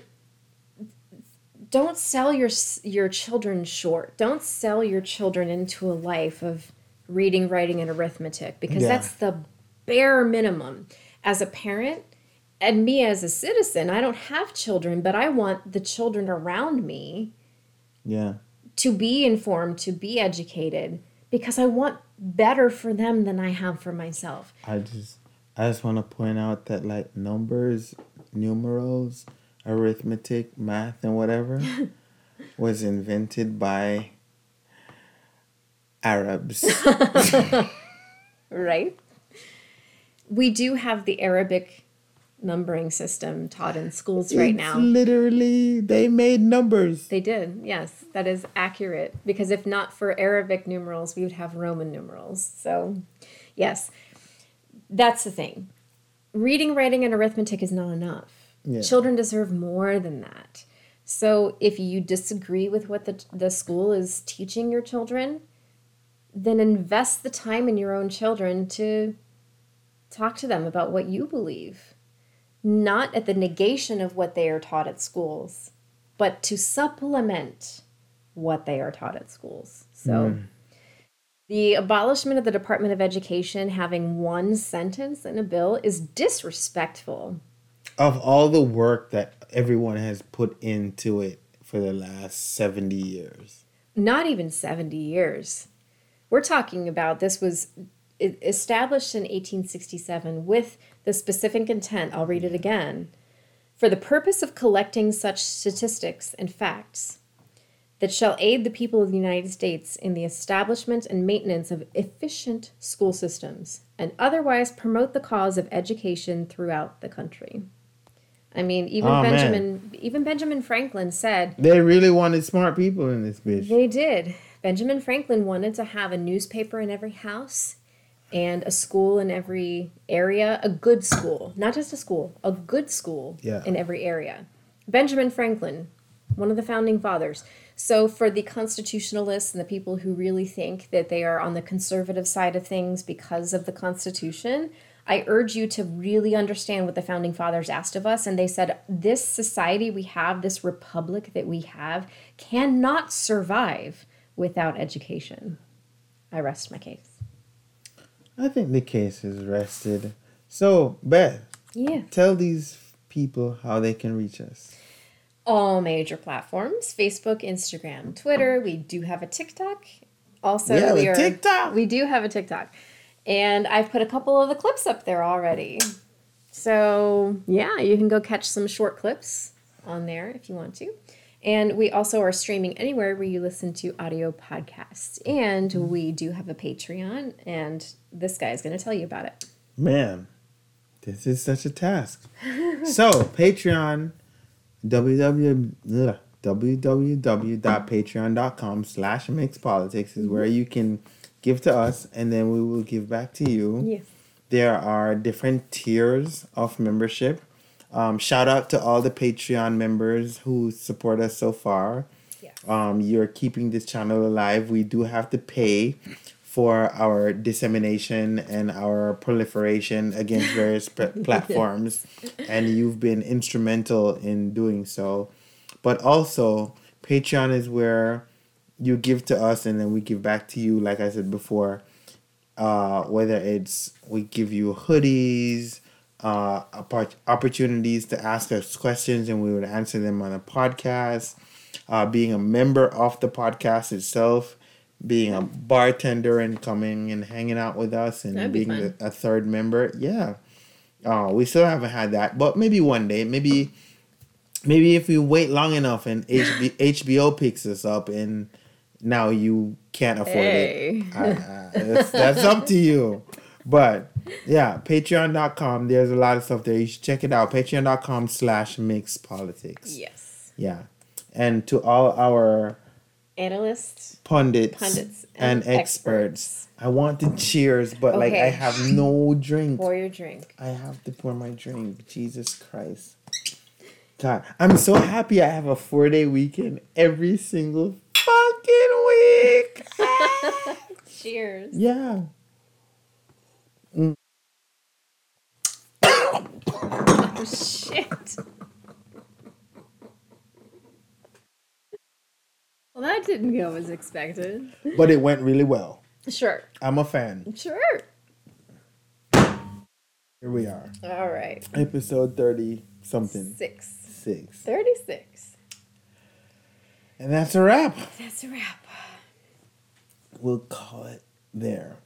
S2: don't sell your your children short. Don't sell your children into a life of reading, writing, and arithmetic because
S1: Yeah.
S2: that's the bare minimum. As a parent, and me as a citizen, I don't have children, but I want the children around me
S1: Yeah.
S2: to be informed, to be educated, because I want better for them than I have for myself.
S1: I just I just want to point out that like numbers, numerals, arithmetic, math, and whatever was invented by Arabs.
S2: Right? We do have the Arabic numbering system taught in schools right
S1: It's
S2: now.
S1: literally they made numbers.
S2: They did, yes, that is accurate. Because if not for Arabic numerals, we would have Roman numerals. So, yes, that's the thing. Reading, writing, and arithmetic is not enough.
S1: Yeah.
S2: Children deserve more than that. So if you disagree with what the, the school is teaching your children, then invest the time in your own children to talk to them about what you believe, not at the negation of what they are taught at schools, but to supplement what they are taught at schools. So hmm. the abolishment of the Department of Education having one sentence in a bill is disrespectful.
S1: Of all the work that everyone has put into it for the last 70 years.
S2: Not even 70 years. We're talking about this was established in 1867 with the specific intent, I'll read it again, for the purpose of collecting such statistics and facts that shall aid the people of the United States in the establishment and maintenance of efficient school systems and otherwise promote the cause of education throughout the country. I mean, even
S1: Oh, man.
S2: Benjamin even Benjamin Franklin said
S1: They really wanted smart people in this bitch.
S2: they did. Benjamin Franklin wanted to have a newspaper in every house and a school in every area, a good school, not just a school, a good school
S1: Yeah.
S2: in every area. Benjamin Franklin, one of the founding fathers. So, for the constitutionalists and the people who really think that they are on the conservative side of things because of the Constitution, I urge you to really understand what the founding fathers asked of us. And they said, This society we have, this republic that we have, cannot survive without education. I rest my case.
S1: I think the case is rested. So, Beth,
S2: Yeah.
S1: tell these people how they can reach us.
S2: all major platforms Facebook, Instagram, Twitter. We do have a TikTok. Also,
S1: We have
S2: we
S1: a
S2: are,
S1: TikTok?
S2: We do have a TikTok. And I've put a couple of the clips up there already. So, yeah, you can go catch some short clips on there if you want to. And we also are streaming anywhere where you listen to audio podcasts. And we do have a Patreon, and this guy is going to tell you about it.
S1: Man, this is such a task. so, Patreon, www, www.patreon.com slash mixpolitics is where you can give to us and then we will give back to you.
S2: Yes.
S1: There are different tiers of membership. Um, shout out to all the Patreon members who support us so far.
S2: Yes.
S1: Um, you're keeping this channel alive. We do have to pay for our dissemination and our proliferation against various p- platforms, and you've been instrumental in doing so. But also, Patreon is where you give to us and then we give back to you, like I said before uh, whether it's we give you hoodies, uh, oppor- opportunities to ask us questions and we would answer them on a podcast, uh, being a member of the podcast itself, being a bartender and coming and hanging out with us and
S2: That'd
S1: being a third member. Yeah. Uh, we still haven't had that, but maybe one day, maybe maybe if we wait long enough and HB, HBO picks us up and now you can't afford
S2: Hey.
S1: it. I, I, that's, that's up to you. But yeah, patreon.com, there's a lot of stuff there. You should check it out. Patreon.com slash mix politics.
S2: Yes.
S1: Yeah. And to all our
S2: Analysts.
S1: pundits,
S2: Pundits
S1: and,
S2: and
S1: experts, I want to cheers, but like I have no drink.
S2: Pour your drink.
S1: I have to pour my drink. Jesus Christ. God, I'm so happy I have a four day weekend every single fucking week.
S2: Cheers.
S1: yeah.
S2: Oh, shit. Well, that didn't go as expected.
S1: But it went really well.
S2: Sure.
S1: I'm a fan.
S2: Sure.
S1: Here we are.
S2: All right.
S1: Episode 30 something.
S2: Six.
S1: Six.
S2: 36.
S1: And that's a wrap.
S2: That's a wrap.
S1: We'll call it there.